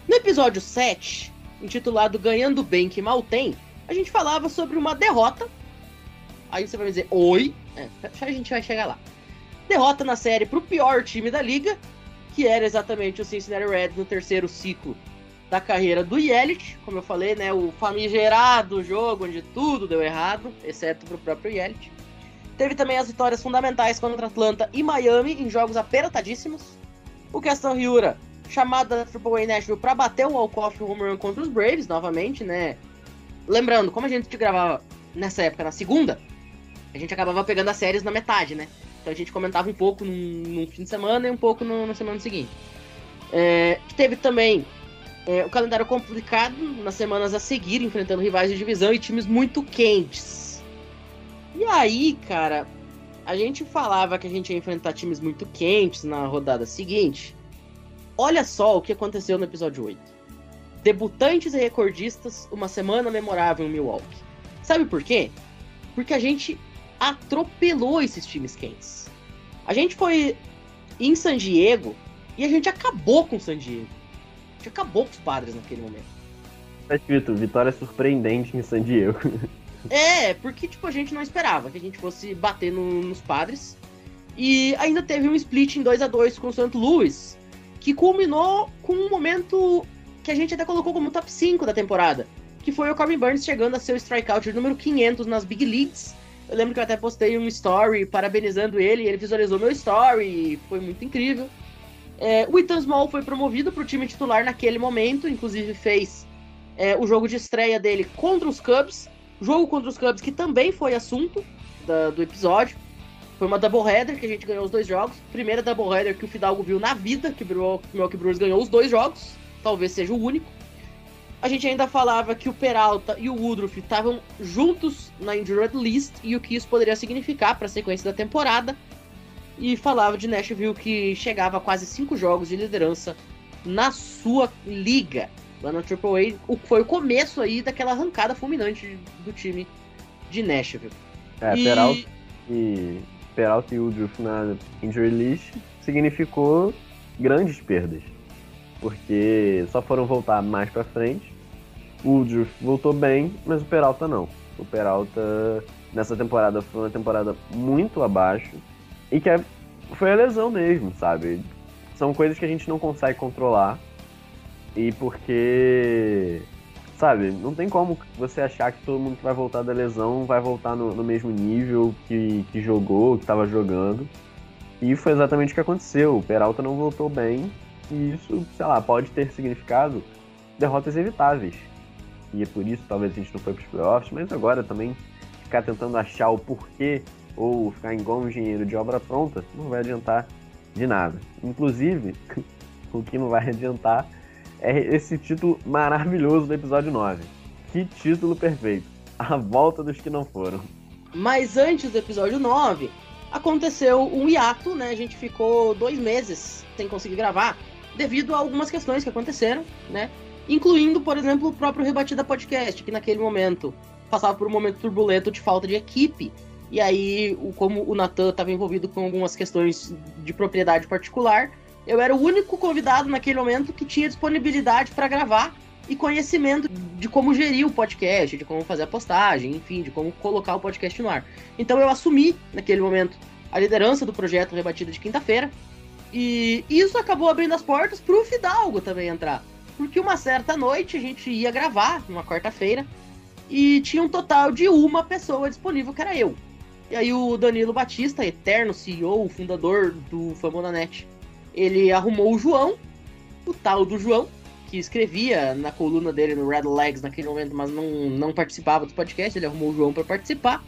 No episódio 7, intitulado Ganhando Bem Que Mal Tem, a gente falava sobre uma derrota. Aí você vai me dizer, oi, é, a gente vai chegar lá. Derrota na série pro pior time da liga, que era exatamente o Cincinnati Reds no terceiro ciclo da carreira do Yelich, como eu falei, né, o famigerado jogo onde tudo deu errado, exceto pro próprio Yelich. Teve também as vitórias fundamentais contra Atlanta e Miami em jogos apertadíssimos. O Caston Ryura, chamada da Triple A Nashville para bater o walk-off home run contra os Braves novamente, né? Lembrando, como a gente gravava nessa época na segunda, a gente acabava pegando as séries na metade, né? Então a gente comentava um pouco num fim de semana e um pouco no- na semana seguinte. É, teve também é, o calendário complicado nas semanas a seguir, enfrentando rivais de divisão e times muito quentes. E aí, cara, a gente falava que a gente ia enfrentar times muito quentes na rodada seguinte. Olha só o que aconteceu no episódio 8. Debutantes e recordistas, uma semana memorável em Milwaukee. Sabe por quê? Porque a gente atropelou esses times quentes. A gente foi em San Diego e a gente acabou com San Diego. A gente acabou com os padres naquele momento. Tá escrito, vitória surpreendente em San Diego. É, porque tipo, a gente não esperava que a gente fosse bater no- nos padres. E ainda teve um split em 2 a 2 com o St. Louis, que culminou com um momento que a gente até colocou como top 5 da temporada, que foi o Corbin Burns chegando a seu strikeout número 500 nas Big Leagues. Eu lembro que eu até postei um story parabenizando ele, ele visualizou meu story, foi muito incrível. É, o Ethan Small foi promovido para o time titular naquele momento, inclusive fez é, o jogo de estreia dele contra os Cubs, jogo contra os Cubs que também foi assunto da- do episódio. Foi uma doubleheader que a gente ganhou os dois jogos. Primeira doubleheader que o Fidalgo viu na vida, que o Milwaukee Brewers ganhou os dois jogos. Talvez seja o único. A gente ainda falava que o Peralta e o Woodruff estavam juntos na injured list e o que isso poderia significar para a sequência da temporada. E falava de Nashville que chegava a quase cinco jogos de liderança na sua liga, lá na AAA. O que foi o começo aí daquela arrancada fulminante do time de Nashville. É, E- Peralta e, Peralta e Woodruff na injury list significou grandes perdas. Porque só foram voltar mais pra frente. O Woodruff voltou bem, mas o Peralta não. O Peralta nessa temporada foi uma temporada muito abaixo. E que é- foi a lesão mesmo, sabe? São coisas que a gente não consegue controlar. E porque sabe, não tem como você achar que todo mundo que vai voltar da lesão vai voltar no, no mesmo nível que, que jogou, que estava jogando. E foi exatamente o que aconteceu. O Peralta não voltou bem. E isso, sei lá, pode ter significado derrotas evitáveis. E é por isso talvez a gente não foi para os playoffs, mas agora também ficar tentando achar o porquê ou ficar igual um engenheiro de obra pronta não vai adiantar de nada. Inclusive, o que não vai adiantar é esse título maravilhoso do episódio 9. Que título perfeito! A volta dos que não foram. Mas antes do episódio 9, aconteceu um hiato, né? A gente ficou dois meses sem conseguir gravar, devido a algumas questões que aconteceram, né? incluindo, por exemplo, o próprio Rebatida Podcast, que naquele momento passava por um momento turbulento de falta de equipe. E aí, como o Natan estava envolvido com algumas questões de propriedade particular, eu era o único convidado naquele momento que tinha disponibilidade para gravar e conhecimento de como gerir o podcast, de como fazer a postagem, enfim, de como colocar o podcast no ar. Então eu assumi, naquele momento, a liderança do projeto Rebatida de quinta-feira. E isso acabou abrindo as portas pro Fidalgo também entrar. Porque uma certa noite a gente ia gravar, numa quarta-feira, e tinha um total de uma pessoa disponível, que era eu. E aí o Danilo Batista, eterno CEO, fundador do Famonanet, ele arrumou o João, o tal do João, que escrevia na coluna dele no Red Legs naquele momento, mas não, não participava dos podcasts, ele arrumou o João para participar.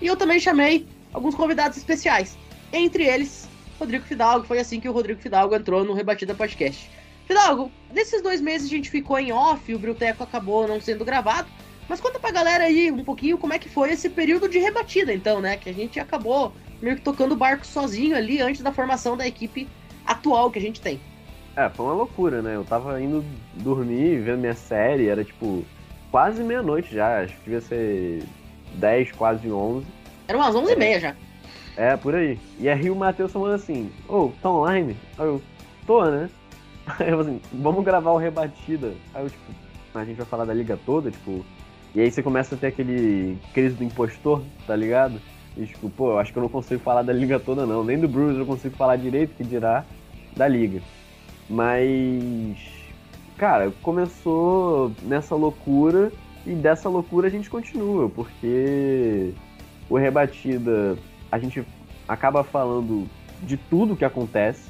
E eu também chamei alguns convidados especiais, entre eles Rodrigo Fidalgo. Foi assim que o Rodrigo Fidalgo entrou no Rebatida Podcast. Fidalgo, nesses dois meses a gente ficou em off, o Brilteco acabou não sendo gravado, mas conta pra galera aí um pouquinho como é que foi esse período de rebatida, então, né? Que a gente acabou meio que tocando o barco sozinho ali antes da formação da equipe atual que a gente tem. É, foi uma loucura, né? Eu tava indo dormir, vendo minha série, era tipo quase meia-noite já, acho que devia ser 10, quase 11. Era umas 11h30 já. É, por aí. E aí o Matheus falando assim, ô, tá online? Aí eu, tô, né? Aí eu assim, vamos gravar o Rebatida. Aí eu, tipo, a gente vai falar da liga toda, tipo... E aí você começa a ter aquele crise do impostor, tá ligado? E tipo, pô, eu acho que eu não consigo falar da liga toda não. Nem do Bruce eu consigo falar direito, que dirá da liga. Mas... Cara, começou nessa loucura e dessa loucura a gente continua, porque o Rebatida a gente acaba falando de tudo que acontece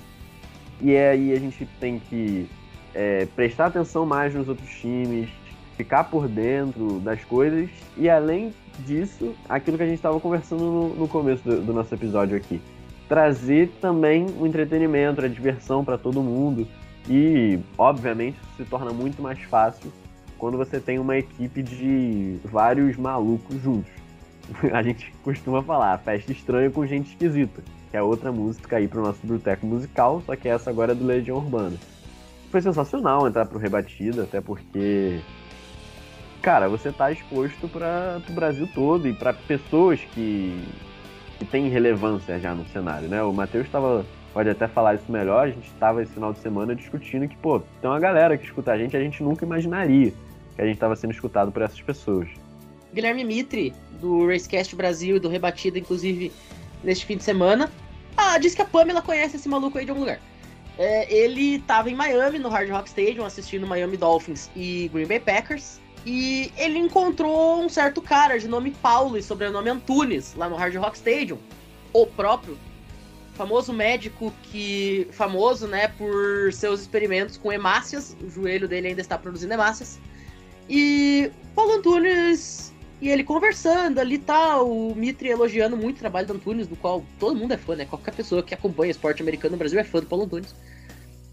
e aí a gente tem que é, prestar atenção mais nos outros times, ficar por dentro das coisas e além disso, aquilo que a gente estava conversando no, no começo do, do nosso episódio aqui, trazer também o entretenimento, a diversão para todo mundo e obviamente se torna muito mais fácil quando você tem uma equipe de vários malucos juntos a gente costuma falar, festa estranha com gente esquisita, que é outra música aí pro nosso biblioteco musical, só que essa agora é do Legião Urbana. Foi sensacional entrar pro Rebatida, até porque, cara, você tá exposto para o Brasil todo e para pessoas que, que têm relevância já no cenário, né? O Matheus tava, pode até falar isso melhor, a gente tava esse final de semana discutindo que, pô, tem uma galera que escuta a gente, a gente nunca imaginaria que a gente tava sendo escutado por essas pessoas. Guilherme Mitre, do Racecast Brasil e do Rebatida, inclusive, neste fim de semana. Ah, diz que a Pamela conhece esse maluco aí de algum lugar. É, ele tava em Miami, no Hard Rock Stadium, assistindo Miami Dolphins e Green Bay Packers. E ele encontrou um certo cara de nome Paulo e sobrenome Antunes, lá no Hard Rock Stadium. O próprio famoso médico que. famoso, né, por seus experimentos com hemácias. O joelho dele ainda está produzindo hemácias. E Paulo Antunes e ele conversando ali tal, o Mitre elogiando muito o trabalho do Antunes, do qual todo mundo é fã, né? Qualquer pessoa que acompanha esporte americano no Brasil é fã do Paulo Antunes.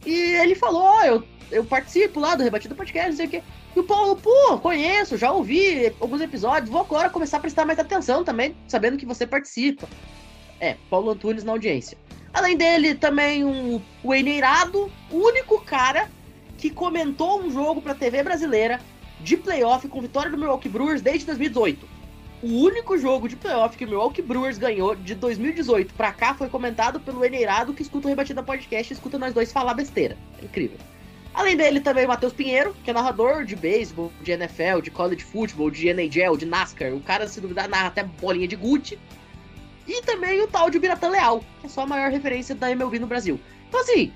E ele falou, ó, eu, eu participo lá do Rebatido Podcast, não sei o quê. E o Paulo, pô, conheço, já ouvi alguns episódios, vou agora começar a prestar mais atenção também, sabendo que você participa. É, Paulo Antunes na audiência. Além dele, também um, o Eneirado, o único cara que comentou um jogo pra TV brasileira de playoff com vitória do Milwaukee Brewers desde 2018. O único jogo de playoff que o Milwaukee Brewers ganhou de 2018 pra cá foi comentado pelo Eneirado que escuta o Rebatida Podcast e escuta nós dois falar besteira. É incrível. Além dele também o Matheus Pinheiro, que é narrador de beisebol, de NFL, de college football, de NHL, de NASCAR. O cara, se duvidar, narra até bolinha de Gucci. E também o tal de Biratã Leal, que é só a maior referência da MLB no Brasil. Então assim,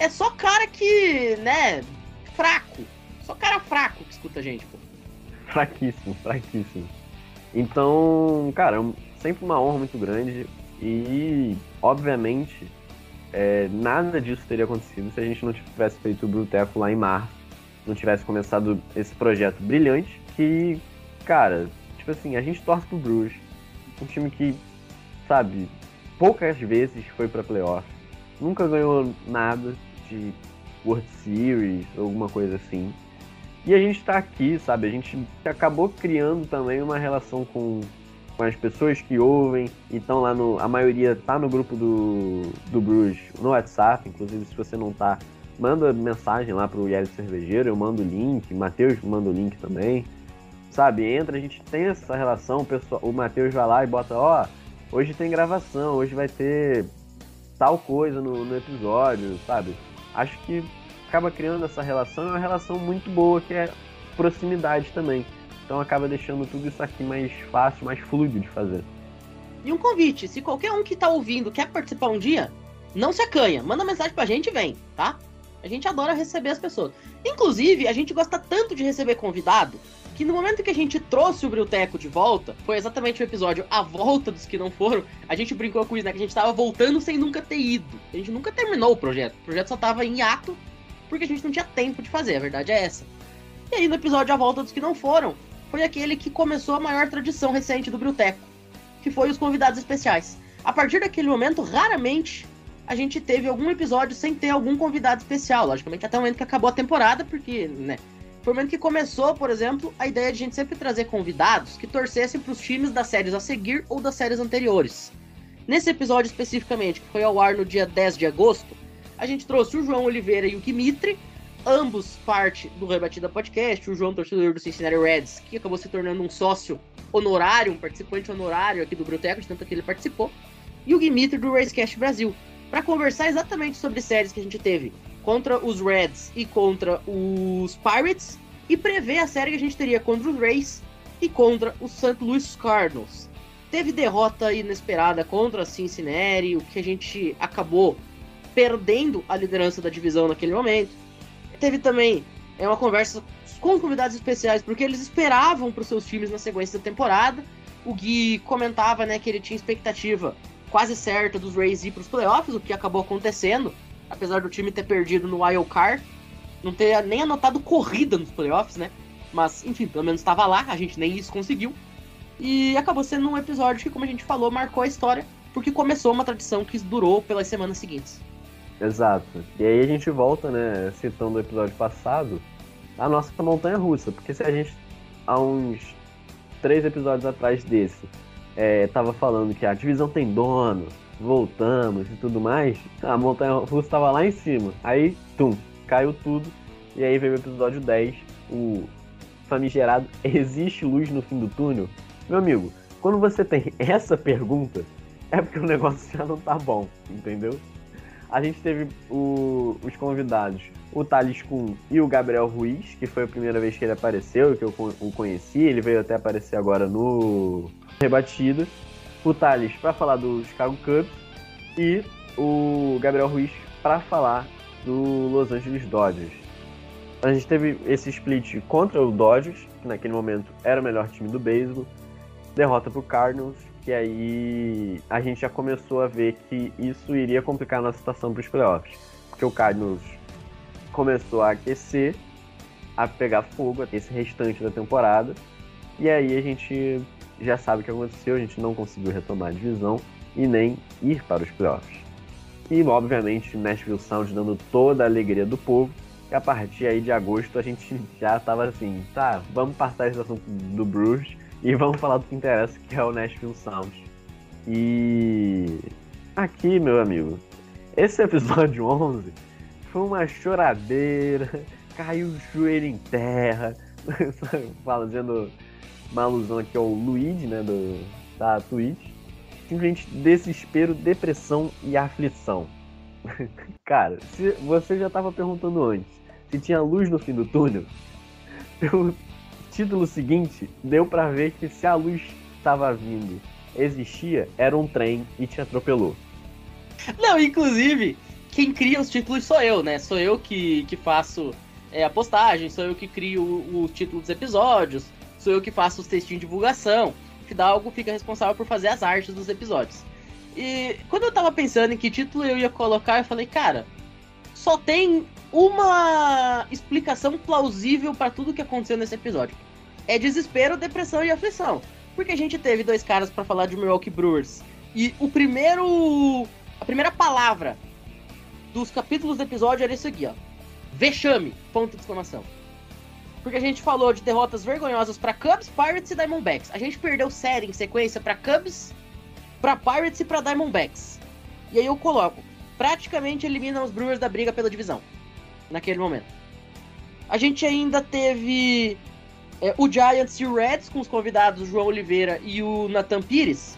é só cara que, né, fraco. Só cara fraco que escuta a gente, pô. Fraquíssimo, fraquíssimo. Então, cara, é sempre uma honra muito grande e, obviamente, é, nada disso teria acontecido se a gente não tivesse feito o Bruteco lá em março, não tivesse começado esse projeto brilhante que, cara, tipo assim, a gente torce pro Bruce, um time que, sabe, poucas vezes foi pra playoff, nunca ganhou nada de World Series alguma coisa assim. E a gente tá aqui, sabe? A gente acabou criando também uma relação com, com as pessoas que ouvem. Então lá no. A maioria tá no grupo do, do Bruges no WhatsApp. Inclusive, se você não tá, manda mensagem lá pro Yelly Cervejeiro, eu mando o link, Matheus manda o link também. Sabe, entra, a gente tem essa relação, o, pessoal, o Matheus vai lá e bota, ó, hoje tem gravação, hoje vai ter tal coisa no, no episódio, sabe? Acho que acaba criando essa relação, é uma relação muito boa, que é proximidade também. Então acaba deixando tudo isso aqui mais fácil, mais fluido de fazer. E um convite, se qualquer um que tá ouvindo quer participar um dia, não se acanha, manda mensagem pra gente e vem, tá? A gente adora receber as pessoas. Inclusive, a gente gosta tanto de receber convidado que no momento que a gente trouxe o Brilteco de volta, foi exatamente o episódio A Volta dos que não foram, a gente brincou com isso, né? Que a gente tava voltando sem nunca ter ido. A gente nunca terminou o projeto. O projeto só tava em ato porque a gente não tinha tempo de fazer, a verdade é essa. E aí no episódio A Volta dos que não foram, foi aquele que começou a maior tradição recente do Brilteco, que foi os convidados especiais. A partir daquele momento, raramente a gente teve algum episódio sem ter algum convidado especial, logicamente até o momento que acabou a temporada, porque, né, foi o momento que começou, por exemplo, a ideia de a gente sempre trazer convidados que torcessem para os times das séries a seguir ou das séries anteriores. Nesse episódio especificamente, que foi ao ar no dia 10 de agosto, a gente trouxe o João Oliveira e o Dimitri, ambos parte do Rebatida Podcast, o João torcedor do Cincinnati Reds, que acabou se tornando um sócio honorário, um participante honorário aqui do Bruteco, de tanto que ele participou, e o Dimitri do Racecast Brasil, para conversar exatamente sobre séries que a gente teve contra os Reds e contra os Pirates e prever a série que a gente teria contra os Rays e contra os St. Louis Cardinals. Teve derrota inesperada contra a Cincinnati, o que a gente acabou perdendo a liderança da divisão naquele momento. Teve também é uma conversa com convidados especiais, porque eles esperavam para os seus times na sequência da temporada. O Gui comentava né, que ele tinha expectativa quase certa dos Rays ir para os playoffs, o que acabou acontecendo apesar do time ter perdido no Wild Card, não ter nem anotado corrida nos playoffs, né? Mas, enfim, pelo menos estava lá, a gente nem isso conseguiu. E acabou sendo um episódio que, como a gente falou, marcou a história, porque começou uma tradição que durou pelas semanas seguintes. Exato. E aí a gente volta, né, citando o episódio passado, a nossa montanha russa, porque se a gente, há uns três episódios atrás desse, é, tava falando que a divisão tem dono, voltamos e tudo mais, a montanha russa estava lá em cima. Aí, tum, caiu tudo. E aí veio o episódio 10, o famigerado Existe luz no fim do túnel? Meu amigo, quando você tem essa pergunta, é porque o negócio já não tá bom, entendeu? A gente teve o, os convidados, o Thales Kuhn e o Gabriel Ruiz, que foi a primeira vez que ele apareceu, que eu o conheci, ele veio até aparecer agora no Rebatida o Thales para falar do Chicago Cubs e o Gabriel Ruiz para falar do Los Angeles Dodgers. A gente teve esse split contra o Dodgers, que naquele momento era o melhor time do beisebol, derrota para o Cardinals, que aí a gente já começou a ver que isso iria complicar a nossa situação para os playoffs, porque o Cardinals começou a aquecer, a pegar fogo esse restante da temporada, e aí a gente já sabe o que aconteceu, a gente não conseguiu retomar a divisão e nem ir para os playoffs. E, obviamente, Nashville Sound dando toda a alegria do povo. E a partir aí de agosto a gente já estava assim, tá, vamos passar esse assunto do Bruce e vamos falar do que interessa, que é o Nashville Sound. E aqui, meu amigo, esse episódio 11 foi uma choradeira, caiu o joelho em terra, fazendo uma alusão aqui ao Luigi, né, do, da Twitch. Simplesmente desespero, depressão e aflição. Cara, se você já estava perguntando antes se tinha luz no fim do túnel, título seguinte, deu para ver que se a luz estava vindo, existia, era um trem e te atropelou. Não, inclusive, quem cria os títulos sou eu, né? Sou eu que, que faço é, a postagem, sou eu que crio o, o título dos episódios, sou eu que faço os textinhos de divulgação. Fidalgo fica responsável por fazer as artes dos episódios. E quando eu tava pensando em que título eu ia colocar, eu falei, cara, só tem uma explicação plausível para tudo que aconteceu nesse episódio. É desespero, depressão e aflição. Porque a gente teve dois caras para falar de Milwaukee Brewers. E o primeiro. A primeira palavra dos capítulos do episódio era isso aqui, ó. Vexame! Ponto de exclamação. Porque a gente falou de derrotas vergonhosas para Cubs, Pirates e Diamondbacks. A gente perdeu série em sequência para Cubs, para Pirates e para Diamondbacks. E aí eu coloco, praticamente elimina os Brewers da briga pela divisão. naquele momento. A gente ainda teve é, o Giants e o Reds com os convidados João Oliveira e o Nathan Pires.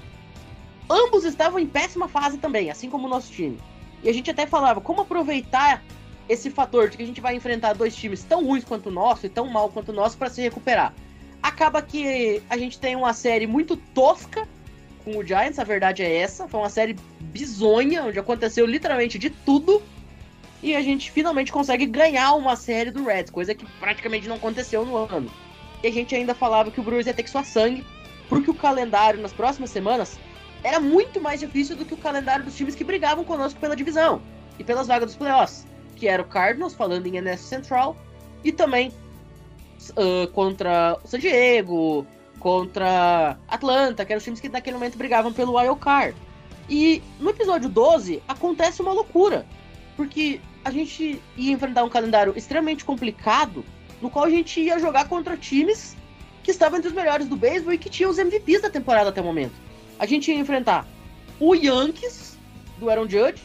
Ambos estavam em péssima fase também, assim como o nosso time. E a gente até falava como aproveitar esse fator de que a gente vai enfrentar dois times tão ruins quanto o nosso e tão mal quanto o nosso para se recuperar. Acaba que a gente tem uma série muito tosca com o Giants, a verdade é essa. Foi uma série bizonha, onde aconteceu literalmente de tudo. E a gente finalmente consegue ganhar uma série do Reds, coisa que praticamente não aconteceu no ano. E a gente ainda falava que o Brewers ia ter que suar sangue, porque o calendário nas próximas semanas era muito mais difícil do que o calendário dos times que brigavam conosco pela divisão e pelas vagas dos playoffs, que era o Cardinals, falando em NS Central, e também uh, contra o San Diego, contra Atlanta, que eram os times que naquele momento brigavam pelo wild card. E no episódio 12 acontece uma loucura, porque a gente ia enfrentar um calendário extremamente complicado, no qual a gente ia jogar contra times que estavam entre os melhores do beisebol e que tinham os MVPs da temporada até o momento. A gente ia enfrentar o Yankees, do Aaron Judge,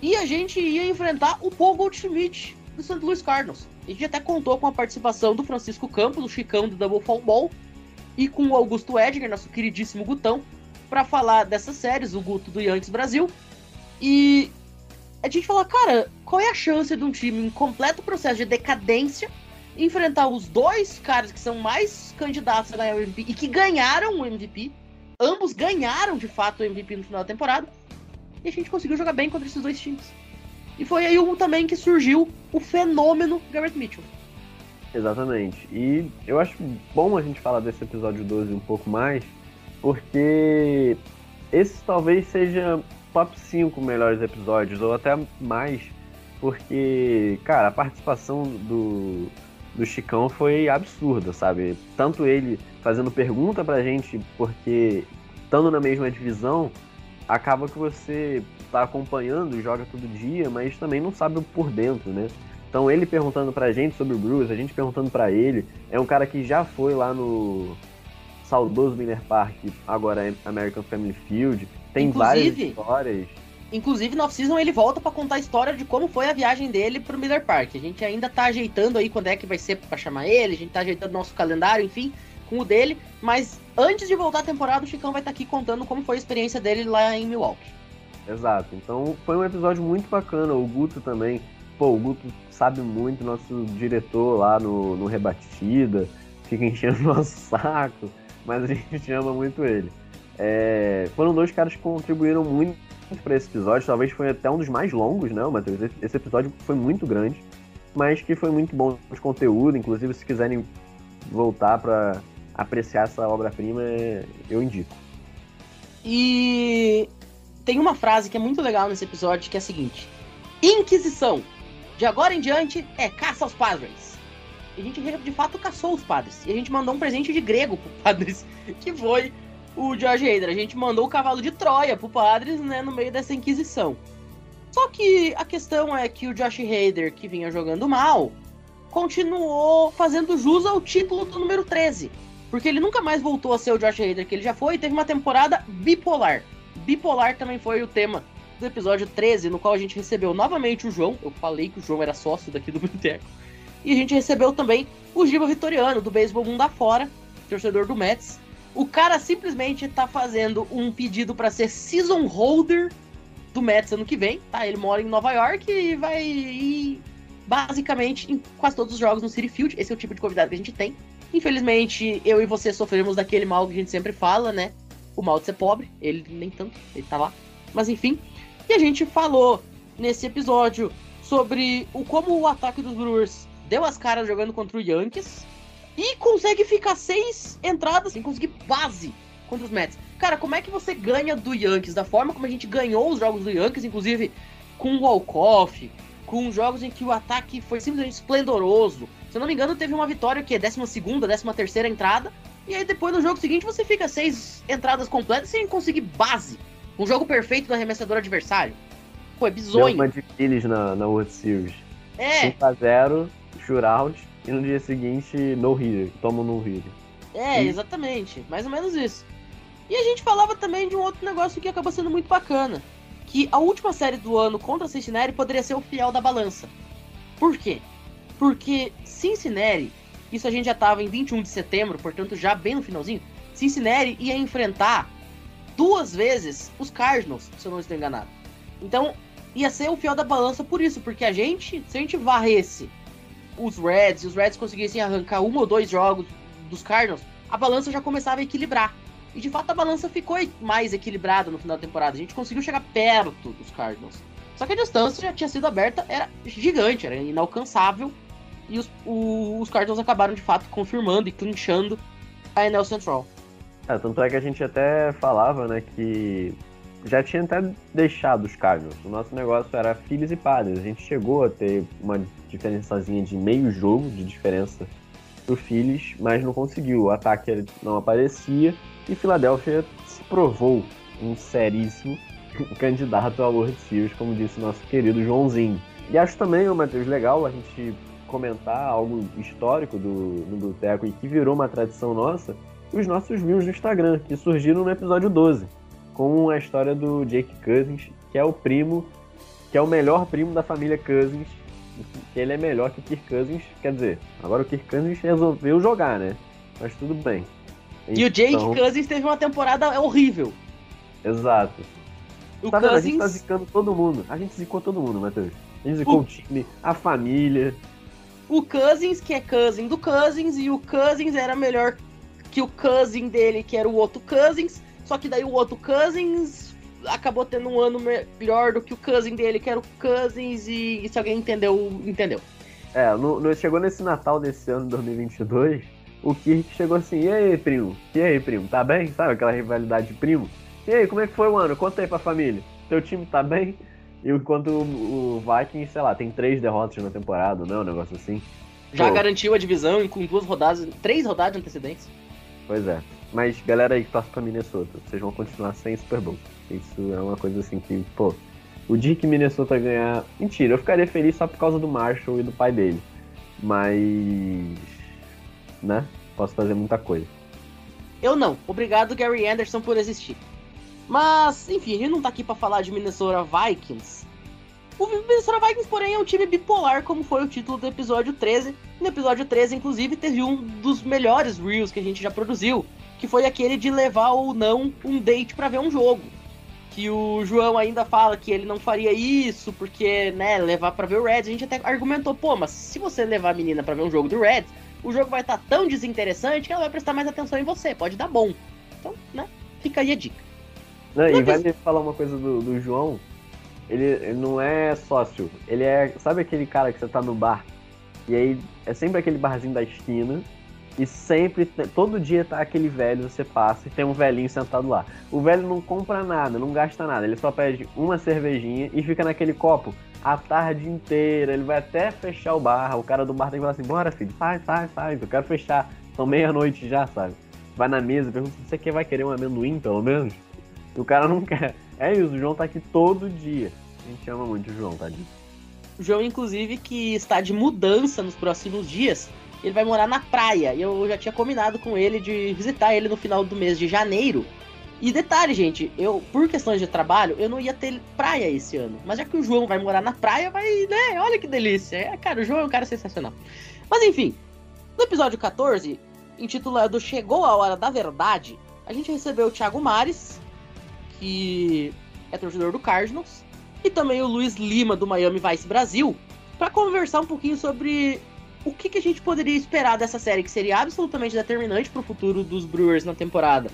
e a gente ia enfrentar o Paul Goldschmidt, do St. Louis Cardinals. A gente até contou com a participação do Francisco Campos, do Chicão do Double Fall Ball, e com o Augusto Edgar, nosso queridíssimo Gutão, para falar dessas séries, o Guto do Yankees Brasil. E a gente falou, cara, qual é a chance de um time em completo processo de decadência enfrentar os dois caras que são mais candidatos a ganhar o MVP e que ganharam o MVP? Ambos ganharam de fato o MVP no final da temporada. E a gente conseguiu jogar bem contra esses dois times. E foi aí também que surgiu o fenômeno Garrett Mitchell. Exatamente. E eu acho bom a gente falar desse episódio 12 um pouco mais, porque esse talvez seja top 5 melhores episódios, ou até mais, porque, cara, a participação do, do Chicão foi absurda, sabe? Tanto ele fazendo pergunta pra gente, porque estando na mesma divisão, acaba que você tá acompanhando, joga todo dia, mas também não sabe por dentro, né? Então ele perguntando pra gente sobre o Bruce, a gente perguntando pra ele, é um cara que já foi lá no saudoso Miller Park, agora é American Family Field, tem várias Inclusive- histórias. Inclusive, no off-season ele volta pra contar a história de como foi a viagem dele pro Miller Park. A gente ainda tá ajeitando aí quando é que vai ser pra chamar ele, a gente tá ajeitando nosso calendário, enfim, com o dele. Mas antes de voltar a temporada, o Chicão vai estar aqui contando como foi a experiência dele lá em Milwaukee. Exato. Então foi um episódio muito bacana. O Guto também. Pô, o Guto sabe muito, nosso diretor lá no, no Rebatida, fica enchendo nosso saco, mas a gente ama muito ele. É, foram dois caras que contribuíram muito para esse episódio, talvez foi até um dos mais longos, não, Matheus? Esse- episódio foi muito grande, mas que foi muito bom de conteúdo. Inclusive, se quiserem voltar para apreciar essa obra-prima, eu indico. E tem uma frase que é muito legal nesse episódio que é a seguinte: Inquisição. De agora em diante é caça aos padres. E a gente de fato caçou os padres. E a gente mandou um presente de grego pro padres, que foi o George Hader. A gente mandou o cavalo de Troia pro padres, né, no meio dessa inquisição. Só que a questão é que o Josh Hader, que vinha jogando mal, continuou fazendo jus ao título do número 13. Porque ele nunca mais voltou a ser o Josh Hader que ele já foi e teve uma temporada bipolar. Bipolar também foi o tema do episódio 13, no qual a gente recebeu novamente o João. Eu falei que o João era sócio daqui do Boteco. E a gente recebeu também o Giba Vitoriano, do Beisebol Mundo Afora, torcedor do Mets. O cara simplesmente tá fazendo um pedido para ser season holder do Mets ano que vem, tá? Ele mora em Nova York e vai ir basicamente em quase todos os jogos no City Field. Esse é o tipo de convidado que a gente tem. Infelizmente, eu e você sofremos daquele mal que a gente sempre fala, né? O mal de ser pobre. Ele nem tanto, ele tá lá. Mas enfim. E a gente falou nesse episódio sobre o como o ataque dos Brewers deu as caras jogando contra o Yankees e consegue ficar seis entradas sem conseguir base contra os Mets. Cara, como é que você ganha do Yankees? Da forma como a gente ganhou os jogos do Yankees, inclusive com o Walkoff, com jogos em que o ataque foi simplesmente esplendoroso. Se eu não me engano, teve uma vitória que é 12 segunda, 13 terceira entrada. E aí depois no jogo seguinte você fica seis entradas completas sem conseguir base. Um jogo perfeito do arremessador adversário. Pô, é Deu bizonho. uma de Phillies na, na World Series. É, 5x0, shootout, e no dia seguinte, no hitter, toma no hitter. É, E- exatamente. Mais ou menos isso. E a gente falava também de um outro negócio que acabou sendo muito bacana. Que a última série do ano contra Cincinnati poderia ser o fiel da balança. Por quê? Porque Cincinnati, isso a gente já tava em 21 de setembro, portanto já bem no finalzinho, Cincinnati ia enfrentar duas vezes os Cardinals, se eu não estou enganado. Então, ia ser o fiel da balança por isso, porque a gente, se a gente varresse os Reds e os Reds conseguissem arrancar um ou dois jogos dos Cardinals, a balança já começava a equilibrar. E de fato a balança ficou mais equilibrada no final da temporada. A gente conseguiu chegar perto dos Cardinals. Só que a distância já tinha sido aberta, era gigante, era inalcançável. E os, o, os Cardinals acabaram de fato confirmando e clinchando a NL Central. É, tanto é que a gente até falava, né, que já tinha até deixado os Cardinals. O nosso negócio era Phillies e Padres. A gente chegou a ter uma diferençazinha de meio jogo de diferença pro Phillies, mas não conseguiu. O ataque não aparecia e Filadélfia se provou um seríssimo candidato ao World Series, como disse o nosso querido Joãozinho. E acho também, Matheus, legal a gente comentar algo histórico do, do Boteco e que virou uma tradição nossa, os nossos views no Instagram, que surgiram no episódio 12, com a história do Jake Cousins, que é o primo, que é o melhor primo da família Cousins, que ele é melhor que o Kirk Cousins, quer dizer, agora o Kirk Cousins resolveu jogar, né? Mas tudo bem. E o Jake então... Cousins teve uma temporada horrível. Exato. O tá vendo? Cousins... A gente tá zicando todo mundo. A gente zicou todo mundo, Matheus. A gente zicou o... o time, a família. O Cousins, que é cousin do Cousins, e o Cousins era melhor que o cousin dele, que era o outro Cousins. Só que daí o outro Cousins acabou tendo um ano melhor do que o cousin dele, que era o Cousins, e, e se alguém entendeu, entendeu. É, no, no, chegou nesse Natal desse ano, 2022, o Kirk chegou assim, e aí, primo? E aí, primo, tá bem? Sabe aquela rivalidade de primo? E aí, como é que foi o ano? Conta aí pra família. Teu time tá bem? E enquanto o, o Vikings, sei lá, tem três derrotas na temporada, não? Um negócio assim. Já Pô, garantiu a divisão com duas rodadas, três rodadas de antecedência. Pois é. Mas galera aí que torce pra Minnesota, vocês vão continuar sem Super Bowl. Isso é uma coisa assim que, pô, o dia que Minnesota ganhar. Mentira, eu ficaria feliz só por causa do Marshall e do pai dele. Mas. né? Posso fazer muita coisa. Eu não. Obrigado, Gary Anderson, por existir. Mas, enfim, a gente não tá aqui pra falar de Minnesota Vikings. O Minnesota Vikings, porém, é um time bipolar, como foi o título do episódio 13. No episódio 13, inclusive, teve um dos melhores reels que a gente já produziu, que foi aquele de levar ou não um date para ver um jogo. Que o João ainda fala que ele não faria isso, porque, né, levar para ver o Reds. A gente até argumentou, pô, mas se você levar a menina para ver um jogo do Reds, o jogo vai estar tá tão desinteressante que ela vai prestar mais atenção em você, pode dar bom. Então, né, fica aí a dica. Não, e vai me falar uma coisa do, do João. Ele, não é sócio. Ele é. Sabe aquele cara que você tá no bar? E aí é sempre aquele barzinho da esquina. E sempre, todo dia tá aquele velho, você passa e tem um velhinho sentado lá. O velho não compra nada, não gasta nada, ele só pede uma cervejinha e fica naquele copo a tarde inteira. Ele vai até fechar o bar. O cara do bar tem que falar assim: bora, filho, sai, sai, sai, eu quero fechar. São meia-noite já, sabe? Vai na mesa, pergunta se você quer, vai querer um amendoim, pelo menos. E o cara não quer. É isso, o João tá aqui todo dia. Gente ama muito o João, tadinho. O João, inclusive, que está de mudança nos próximos dias, ele vai morar na praia. E eu já tinha combinado com ele de visitar ele no final do mês de janeiro. E detalhe, gente, eu, por questões de trabalho, eu não ia ter praia esse ano. Mas já que o João vai morar na praia, vai, né? Olha que delícia. É, cara, o João é um cara sensacional. Mas enfim, no episódio 14, intitulado Chegou a Hora da Verdade, a gente recebeu o Thiago Mares, que é torcedor do Cardinals, e também o Luiz Lima, do Miami Vice Brasil, para conversar um pouquinho sobre o que, que, a gente poderia esperar dessa série, que seria absolutamente determinante para o futuro dos Brewers na temporada.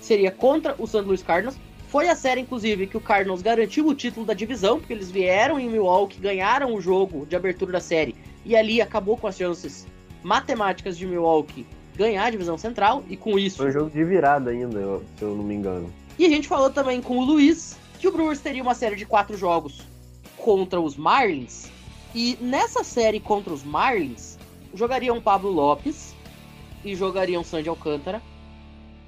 Seria contra o St. Louis Cardinals. Foi a série, inclusive, que o Cardinals garantiu o título da divisão, porque eles vieram em Milwaukee, ganharam o jogo de abertura da série, e ali acabou com as chances matemáticas de Milwaukee ganhar a divisão central, e com isso. Foi um jogo de virada ainda, se eu não me engano. E a gente falou também com o Luiz que o Brewers teria uma série de quatro jogos contra os Marlins. E nessa série contra os Marlins, jogariam Pablo Lopes e jogariam Sandy Alcântara.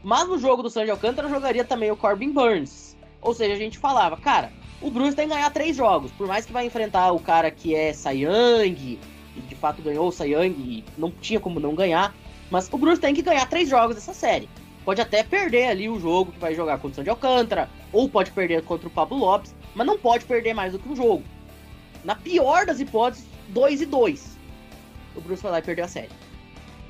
Mas no jogo do Sandy Alcântara jogaria também o Corbin Burns. Ou seja, a gente falava, cara, o Brewers tem que ganhar três jogos. Por mais que vai enfrentar o cara que é Sayang, e de fato ganhou o Sayang e não tinha como não ganhar. Mas o Brewers tem que ganhar três jogos dessa série pode até perder ali o jogo que vai jogar contra o Sandy Alcântara, ou pode perder contra o Pablo Lopes, mas não pode perder mais do que um jogo. Na pior das hipóteses, 2 e 2. O Bruce foi lá perdeu a série.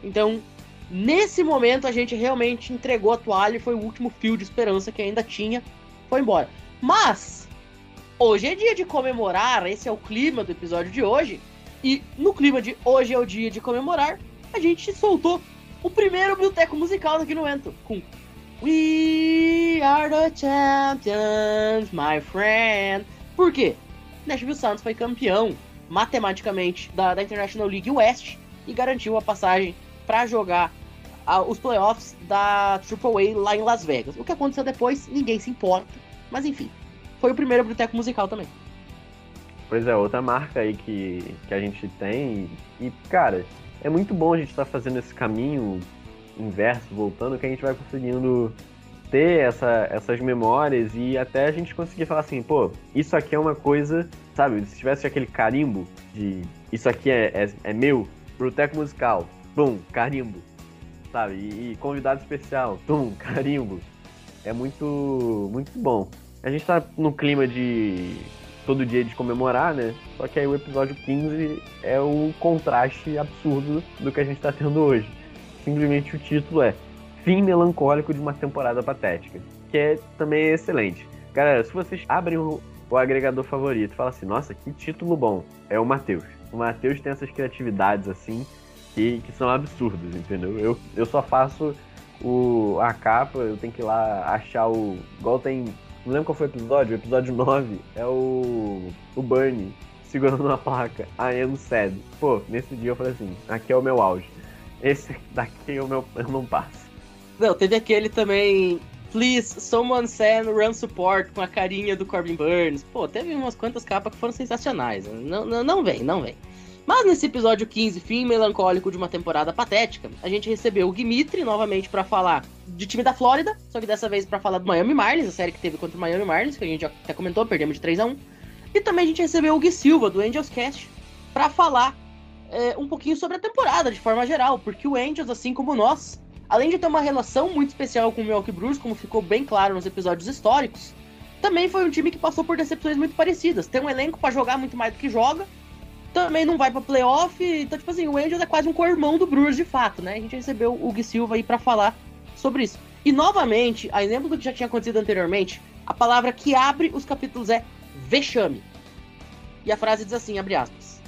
Então, nesse momento, a gente realmente entregou a toalha e foi o último fio de esperança que ainda tinha. Foi embora. Mas, hoje é dia de comemorar, esse é o clima do episódio de hoje. E no clima de hoje é o dia de comemorar, a gente soltou o primeiro biblioteco musical daqui no Ento, com We are the champions, my friend. Por quê? Nashville Sounds foi campeão matematicamente da, da International League West e garantiu a passagem para jogar ah, os playoffs da AAA lá em Las Vegas. O que aconteceu depois, ninguém se importa, mas enfim, foi o primeiro biblioteco musical também. Pois é, outra marca aí que, que a gente tem. E, cara, é muito bom a gente estar tá fazendo esse caminho inverso, voltando, que a gente vai conseguindo ter essa, essas memórias e até a gente conseguir falar assim, pô, isso aqui é uma coisa, sabe? Se tivesse aquele carimbo de isso aqui é, é, é meu, Bruteco Musical, bum, carimbo, sabe? E, e, convidado especial, tum, carimbo. É muito, muito bom. A gente tá no clima de todo dia de comemorar, né? Só que aí o episódio 15 é o contraste absurdo do que a gente tá tendo hoje. Simplesmente o título é Fim Melancólico de uma Temporada Patética, que é também excelente. Galera, se vocês abrem o, o agregador favorito e falam assim, nossa, que título bom, é o Matheus. O Matheus tem essas criatividades assim que, que são absurdas, entendeu? Eu, eu só faço o, a capa, eu tenho que ir lá achar o. Igual tem não lembro qual foi o episódio, o episódio 9 é o. o Bernie segurando uma placa, I am sad. Pô, nesse dia eu falei assim, aqui é o meu auge. Esse daqui eu, meu, eu não passo. Não, teve aquele também. Please, someone send run support com a carinha do Corbin Burns. Pô, teve umas quantas capas que foram sensacionais. Não, não, não vem, não vem. Mas nesse episódio 15, fim melancólico de uma temporada patética, a gente recebeu o Dimitri novamente para falar de time da Flórida, só que dessa vez para falar do Miami Marlins, a série que teve contra o Miami Marlins, que a gente já comentou, perdemos de 3 a 1 E também a gente recebeu o Gui Silva, do Angels Cast, para falar é, um pouquinho sobre a temporada, de forma geral, porque o Angels, assim como nós, além de ter uma relação muito especial com o Milwaukee Brewers, como ficou bem claro nos episódios históricos, também foi um time que passou por decepções muito parecidas. Tem um elenco para jogar muito mais do que joga, também não vai pra playoff. Então, tipo assim, o Angels é quase um co-irmão do Brewers de fato, né? A gente recebeu o Gui Silva aí para falar sobre isso. E novamente, a exemplo do que já tinha acontecido anteriormente, a palavra que abre os capítulos é vexame. E a frase diz assim, abre aspas.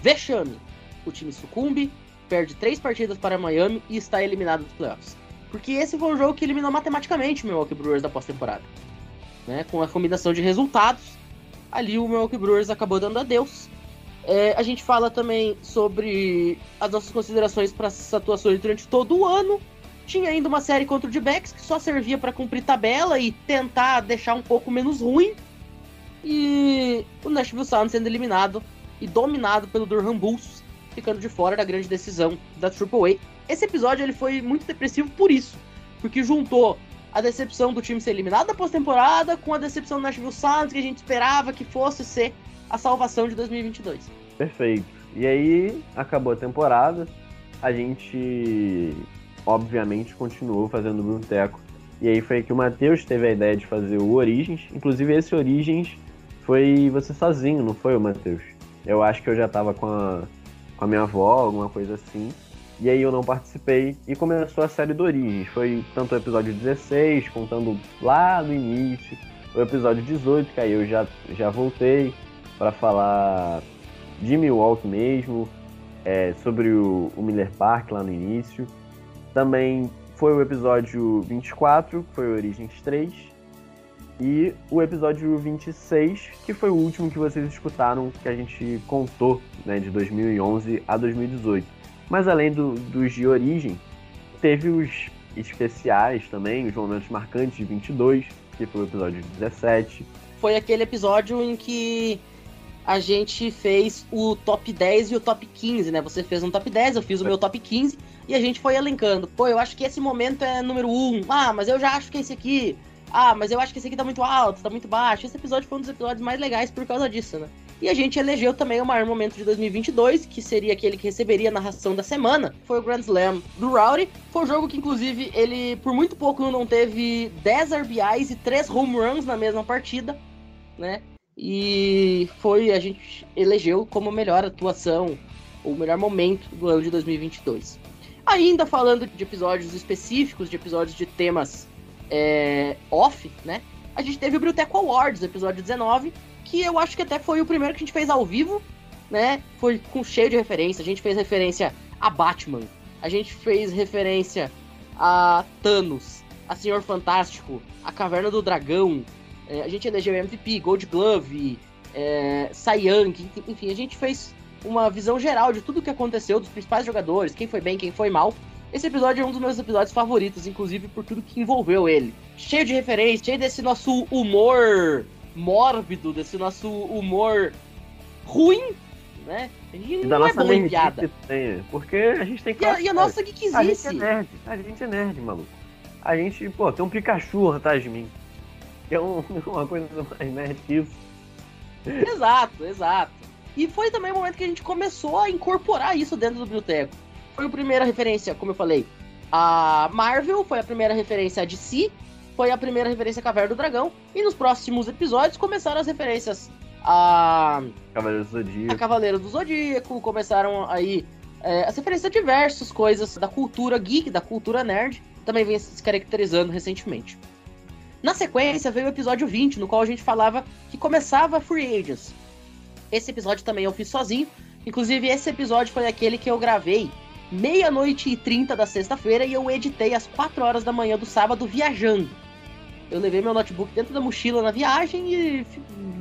Vexame. O time sucumbe, perde três partidas para Miami e está eliminado dos playoffs. Porque esse foi o jogo que eliminou matematicamente o Milwaukee Brewers da pós-temporada. Né? Com a combinação de resultados, ali o Milwaukee Brewers acabou dando adeus é, a gente fala também sobre as nossas considerações para essas atuações durante todo o ano. Tinha ainda uma série contra o D-Backs que só servia para cumprir tabela e tentar deixar um pouco menos ruim. E o Nashville Sound sendo eliminado e dominado pelo Durham Bulls, ficando de fora da grande decisão da AAA. Esse episódio ele foi muito depressivo por isso, porque juntou a decepção do time ser eliminado da pós-temporada com a decepção do Nashville Sound que a gente esperava que fosse ser a salvação de 2022. Perfeito. E aí acabou a temporada, a gente obviamente continuou fazendo o Bruteco. E aí foi que o Matheus teve a ideia de fazer o Origens. Inclusive esse Origens foi você sozinho, não foi o Matheus? Eu acho que eu já tava com a, com a minha avó, alguma coisa assim. E aí eu não participei e começou a série do Origens. Foi tanto o episódio 16, contando lá no início, o episódio 18, que aí eu já, já voltei para falar de Milwaukee mesmo, é, sobre o, o, Miller Park lá no início. Também foi o episódio 24, que foi o Origins 3. E o episódio 26, que foi o último que vocês escutaram, que a gente contou, né, de 2011 a 2018. Mas além do, dos de origem, teve os especiais também, os momentos marcantes de 22, que foi o episódio 17. Foi aquele episódio em que a gente fez o top 10 e o top 15, né? Você fez um top 10, eu fiz o meu top 15 e a gente foi elencando. Pô, eu acho que esse momento é número 1. Ah, mas eu já acho que esse aqui. Ah, mas eu acho que esse aqui tá muito alto, tá muito baixo. Esse episódio foi um dos episódios mais legais por causa disso, né? E a gente elegeu também o maior momento de 2022, que seria aquele que receberia a narração da semana. Foi o Grand Slam do Rowdy. Foi um jogo que, inclusive, ele por muito pouco não teve 10 RBIs e 3 home runs na mesma partida, né? E foi, a gente elegeu como melhor atuação, ou melhor momento do ano de 2022. Ainda falando de episódios específicos, de episódios de temas é, off, né? A gente teve o Bruteco Awards, episódio 19, que eu acho que até foi o primeiro que a gente fez ao vivo, né? Foi com cheio de referência. A gente fez referência a Batman, a gente fez referência a Thanos, a Senhor Fantástico, a Caverna do Dragão, é, a gente elegeu MVP, Gold Glove, é, Young, enfim, a gente fez uma visão geral de tudo o que aconteceu, dos principais jogadores, quem foi bem, quem foi mal. Esse episódio é um dos meus episódios favoritos, inclusive por tudo que envolveu ele. Cheio de referências, cheio desse nosso humor mórbido, desse nosso humor ruim, né? E, da nossa é bom piada. Tem, porque a gente tem que. E a, e a nossa geekizice. A gente é nerd, a gente é nerd, maluco. A gente, pô, tem um Pikachu atrás de mim. Que é um, uma coisa mais nerd que isso. Exato, exato. E foi também o momento que a gente começou a incorporar isso dentro do biblioteco. Foi a primeira referência, como eu falei, a Marvel, foi a primeira referência a DC, foi a primeira referência a Caverna do Dragão, e nos próximos episódios começaram as referências a. Cavaleiros do Zodíaco. A Cavaleiros do Zodíaco, começaram aí é, as referências a diversas coisas da cultura geek, da cultura nerd, também vem se caracterizando recentemente. Na sequência veio o episódio 20, no qual a gente falava que começava Free Agents, esse episódio também eu fiz sozinho. Inclusive, esse episódio foi aquele que eu gravei meia-noite e trinta da sexta-feira e eu editei às 4 horas da manhã do sábado viajando. Eu levei meu notebook dentro da mochila na viagem e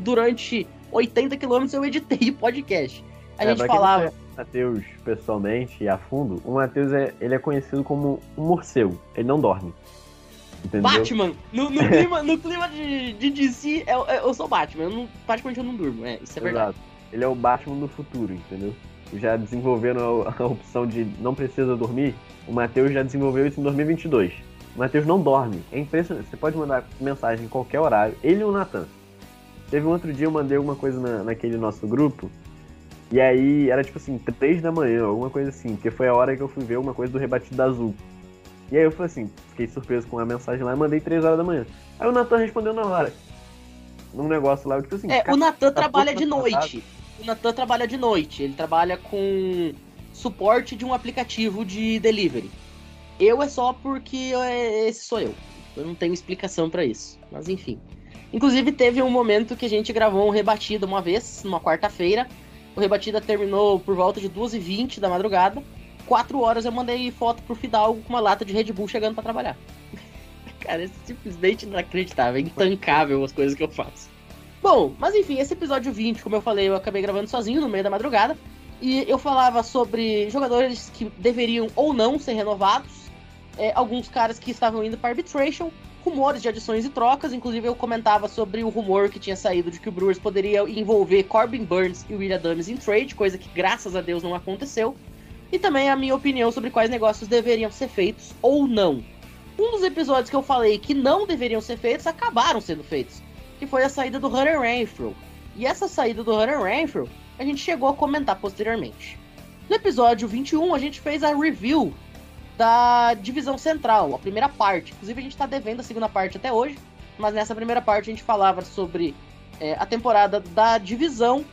durante 80 quilômetros eu editei o podcast. A é, gente falava. O Matheus pessoalmente e a fundo, o Matheus é, ele é conhecido como um morcego. Ele não dorme. Entendeu? Batman! No, no clima, no clima de, de DC, eu, eu sou Batman. Eu não, praticamente eu não durmo. É, isso é verdade. Exato. Ele é o Batman do futuro, entendeu? Já desenvolveram a, a opção de não precisa dormir. O Matheus já desenvolveu isso em 2022. O Matheus não dorme. É impressionante. Você pode mandar mensagem em qualquer horário. Ele e o Nathan. Teve um outro dia eu mandei alguma coisa na, naquele nosso grupo. E aí era tipo assim, 3 da manhã, alguma coisa assim. Porque foi a hora que eu fui ver uma coisa do rebatido azul. E aí eu falei assim, fiquei surpreso com a mensagem lá e mandei 3 horas da manhã. Aí o Natan respondeu na hora. Num negócio lá, eu tipo assim. É, o Natan tá trabalha de noite. O Natan trabalha de noite. Ele trabalha com suporte de um aplicativo de delivery. Eu é só porque esse sou eu. Eu não tenho explicação para isso. Mas enfim. Inclusive, teve um momento que a gente gravou um rebatida uma vez, numa quarta-feira. O rebatida terminou por volta de 2h20 da madrugada quatro horas eu mandei foto pro Fidalgo com uma lata de Red Bull chegando para trabalhar. Cara, é simplesmente inacreditável, é intancável as coisas que eu faço. Bom, mas enfim, esse episódio 20, como eu falei, eu acabei gravando sozinho no meio da madrugada. E eu falava sobre jogadores que deveriam ou não ser renovados, é, alguns caras que estavam indo para arbitration, rumores de adições e trocas. Inclusive, eu comentava sobre o rumor que tinha saído de que o Brewers poderia envolver Corbin Burns e William Adams em trade, coisa que graças a Deus não aconteceu e também a minha opinião sobre quais negócios deveriam ser feitos ou não. Um dos episódios que eu falei que não deveriam ser feitos acabaram sendo feitos, que foi a saída do Hunter Renfrew. E essa saída do Hunter Renfrew a gente chegou a comentar posteriormente. No episódio 21 a gente fez a review da divisão central, a primeira parte. Inclusive a gente está devendo a segunda parte até hoje, mas nessa primeira parte a gente falava sobre é, a temporada da divisão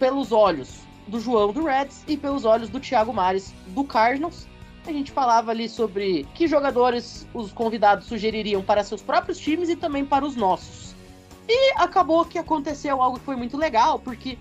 pelos olhos do João do Reds e pelos olhos do Thiago Mares do Cardinals. A gente falava ali sobre que jogadores os convidados sugeririam para seus próprios times e também para os nossos. E acabou que aconteceu algo que foi muito legal, porque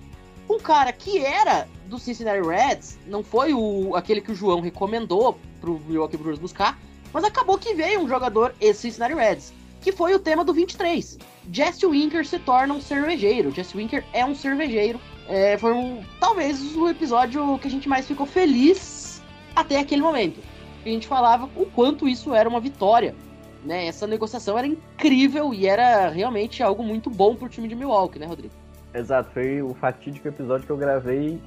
um cara que era do Cincinnati Reds, não foi o aquele que o João recomendou pro Milwaukee Brewers buscar, mas acabou que veio um jogador ex-Cincinnati Reds, que foi o tema do 23. Jesse Winker se torna um cervejeiro. Jesse Winker é um cervejeiro é, foi um, talvez o episódio que a gente mais ficou feliz até aquele momento. A gente falava o quanto isso era uma vitória. Né? Essa negociação era incrível e era realmente algo muito bom pro time de Milwaukee, né, Rodrigo? Exato, foi o fatídico episódio que eu gravei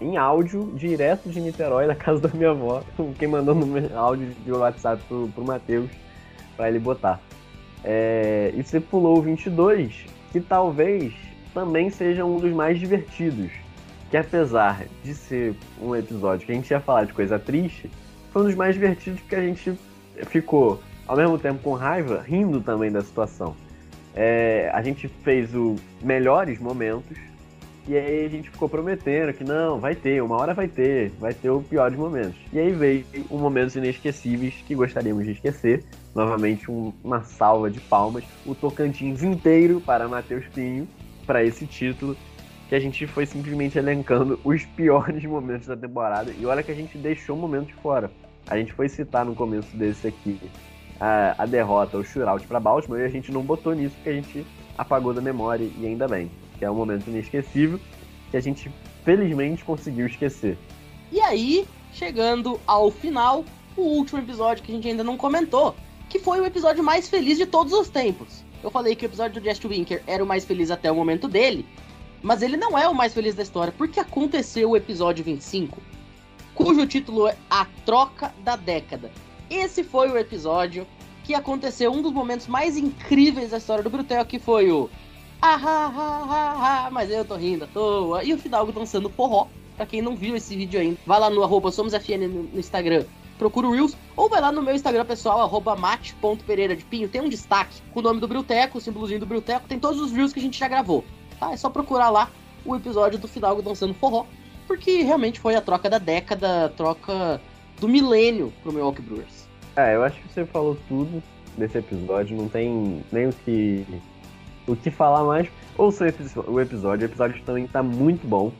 em áudio, direto de Niterói, da casa da minha avó. Quem mandou no áudio de WhatsApp pro, pro Matheus, para ele botar. É, e você pulou o 22, que talvez também seja um dos mais divertidos. Que apesar de ser um episódio que a gente ia falar de coisa triste, foi um dos mais divertidos porque a gente ficou, ao mesmo tempo com raiva, rindo também da situação. É, a gente fez o melhores momentos e aí a gente ficou prometendo que não, vai ter, uma hora vai ter, vai ter o piores momentos. E aí veio um momentos inesquecíveis que gostaríamos de esquecer. Novamente um- uma salva de palmas, o Tocantins inteiro para Matheus Pinho, para esse título, que a gente foi simplesmente elencando os piores momentos da temporada. E olha que a gente deixou momentos fora. A gente foi citar no começo desse aqui a, a derrota, o shootout para Baltimore, e a gente não botou nisso porque a gente apagou da memória, e ainda bem que é um momento inesquecível que a gente felizmente conseguiu esquecer. E aí, chegando ao final, o último episódio que a gente ainda não comentou, que foi o episódio mais feliz de todos os tempos. Eu falei que o episódio do Just Winker era o mais feliz até o momento dele, mas ele não é o mais feliz da história, porque aconteceu o episódio 25, cujo título é A Troca da Década. Esse foi o episódio que aconteceu um dos momentos mais incríveis da história do Brutel, que foi o ah, ah, ah, ah, ah, mas eu tô rindo à toa. E o Fidalgo dançando forró. Pra quem não viu esse vídeo ainda, vai lá no arroba SomosFN no, Instagram, procura o Reels, ou vai lá no meu Instagram pessoal, arroba mate.pereira de pinho, tem um destaque com o nome do Brilteco, o símbolozinho do Brilteco, tem todos os Reels que a gente já gravou, tá? É só procurar lá o episódio do Fidalgo dançando forró, porque realmente foi a troca da década, a troca do milênio pro Milwaukee Brewers. É, eu acho que você falou tudo desse episódio, não tem nem o que o que falar mais. Ouça o epi- o episódio, o episódio também tá muito bom.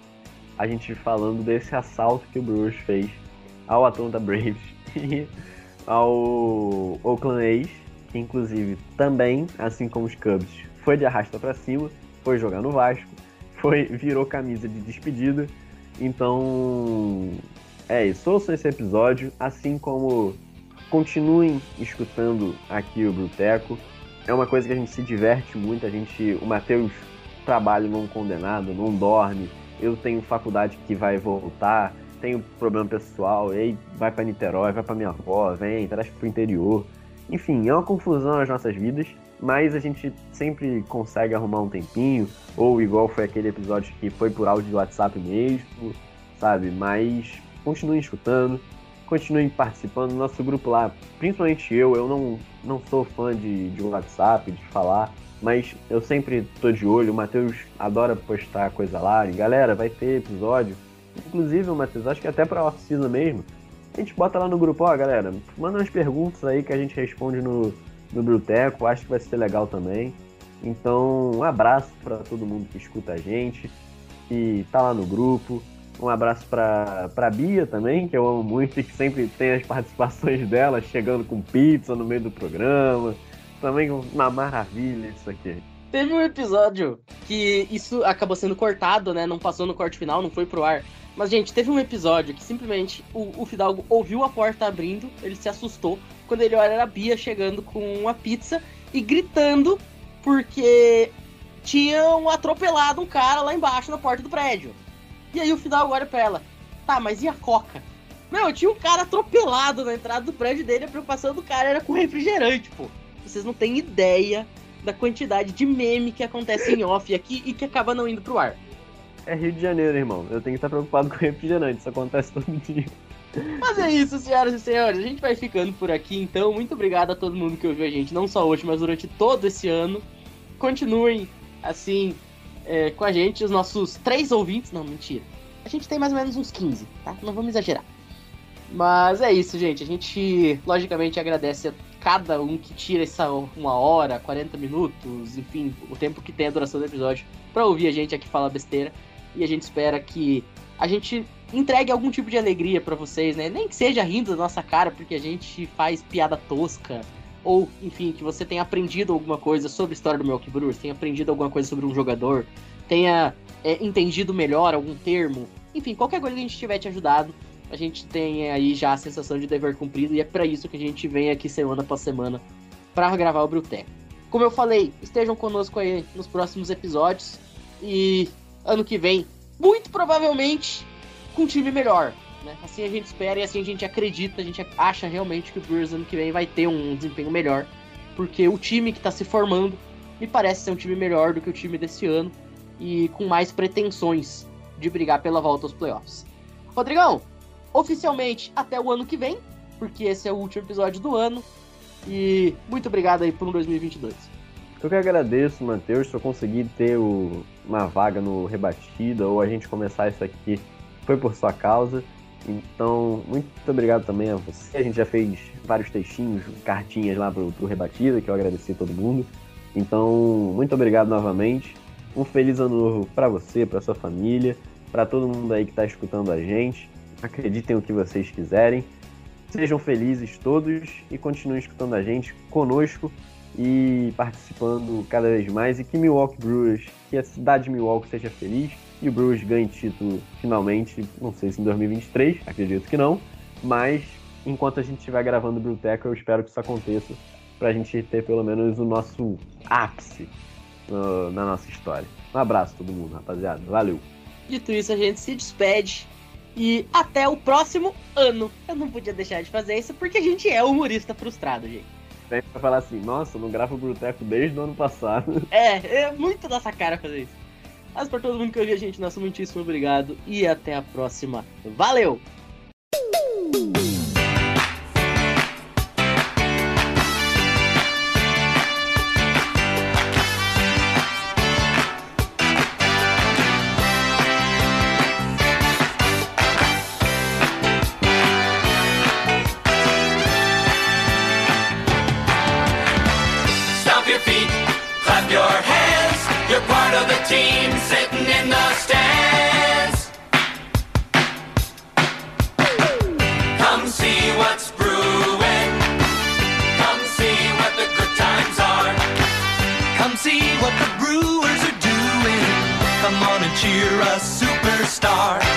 A gente falando desse assalto que o Brewers fez ao Atlanta Braves e ao Oakland A's, que inclusive também, assim como os Cubs, foi de arrasta pra cima, foi jogar no Vasco, foi virou camisa de despedida. Então, é isso. Ouçam esse episódio, assim como continuem escutando aqui o Bruteco. É uma coisa que a gente se diverte muito. A gente, o Matheus trabalha não condenado, não dorme. Eu tenho faculdade que vai voltar, tenho problema pessoal, e aí vai para Niterói, vai para minha avó, vem, traz pro interior. Enfim, é uma confusão nas nossas vidas, mas a gente sempre consegue arrumar um tempinho, ou igual foi aquele episódio que foi por áudio de WhatsApp mesmo, sabe? Mas continuem escutando, continuem participando. Nosso grupo lá, principalmente eu, eu não, não sou fã de, de WhatsApp, de falar, mas eu sempre tô de olho. O Matheus adora postar coisa lá. E galera, vai ter episódio. Inclusive, Matheus, acho que até pra oficina mesmo. A gente bota lá no grupo, ó, galera, manda umas perguntas aí que a gente responde no, no Bruteco. Acho que vai ser legal também. Então, um abraço para todo mundo que escuta a gente, que tá lá no grupo. Um abraço pra, pra Bia também, que eu amo muito e que sempre tem as participações dela chegando com pizza no meio do programa. Também uma maravilha isso aqui. Teve um episódio que isso acabou sendo cortado, né? Não passou no corte final, não foi pro ar. Mas, gente, teve um episódio que simplesmente o, o Fidalgo ouviu a porta abrindo, ele se assustou. Quando ele olha, era a Bia chegando com uma pizza e gritando porque tinham atropelado um cara lá embaixo na porta do prédio. E aí o Fidalgo olha pra ela, tá, mas e a coca? Meu, tinha um cara atropelado na entrada do prédio dele, a preocupação do cara era com refrigerante, pô. Vocês não têm ideia da quantidade de meme que acontece em off aqui e que acaba não indo pro ar. É Rio de Janeiro, irmão. Eu tenho que estar preocupado com refrigerante, isso acontece todo dia. Mas é isso, senhoras e senhores. A gente vai ficando por aqui, então. Muito obrigado a todo mundo que ouviu a gente, não só hoje, mas durante todo esse ano. Continuem, assim, é, com a gente, os nossos três ouvintes. Não, mentira. A gente tem mais ou menos uns 15, tá? Não vamos exagerar. Mas é isso, gente. A gente, logicamente, agradece a cada um que tira essa uma hora, 40 minutos, enfim, o tempo que tem a duração do episódio, pra ouvir a gente aqui falar besteira. E a gente espera que a gente entregue algum tipo de alegria pra vocês, né? Nem que seja rindo da nossa cara, porque a gente faz piada tosca. Ou, enfim, que você tenha aprendido alguma coisa sobre a história do Milwaukee Brewers, tenha aprendido alguma coisa sobre um jogador, tenha é, entendido melhor algum termo. Enfim, qualquer coisa que a gente tiver te ajudado, a gente tem aí já a sensação de dever cumprido e é para isso que a gente vem aqui semana após semana para gravar o Bruteco. Como eu falei, estejam conosco aí nos próximos episódios e ano que vem, muito provavelmente com um time melhor. Né? Assim a gente espera e assim a gente acredita, a gente acha realmente que o Brewers ano que vem vai ter um desempenho melhor, porque o time que está se formando me parece ser um time melhor do que o time desse ano e com mais pretensões de brigar pela volta aos playoffs. Rodrigão, oficialmente até o ano que vem, porque esse é o último episódio do ano. E muito obrigado aí por um 2022. Eu que agradeço, Matheus, se eu conseguir ter o- uma vaga no Rebatida ou a gente começar isso aqui, foi por sua causa. Então, muito obrigado também a você. A gente já fez vários textinhos, cartinhas lá pro, pro Rebatida, que eu agradeci a todo mundo. Então, muito obrigado novamente. Um feliz ano novo para você, para sua família, para todo mundo aí que está escutando a gente. Acreditem o que vocês quiserem. Sejam felizes todos e continuem escutando a gente conosco e participando cada vez mais. E que Milwaukee Brewers, que a cidade de Milwaukee seja feliz e o Brewers ganhe título finalmente. Não sei se em 2023, acredito que não, mas enquanto a gente estiver gravando o Brewtech, eu espero que isso aconteça para a gente ter pelo menos o nosso ápice no- na nossa história. Um abraço a todo mundo, rapaziada. Valeu! Dito isso, a gente se despede. E até o próximo ano. Eu não podia deixar de fazer isso porque a gente é humorista frustrado, gente. Vem pra falar assim, nossa, eu não gravo o Bruteco desde o ano passado. É, é muito nossa cara fazer isso. Mas por todo mundo que ouviu a gente, nosso muitíssimo obrigado e até a próxima. Valeu! star.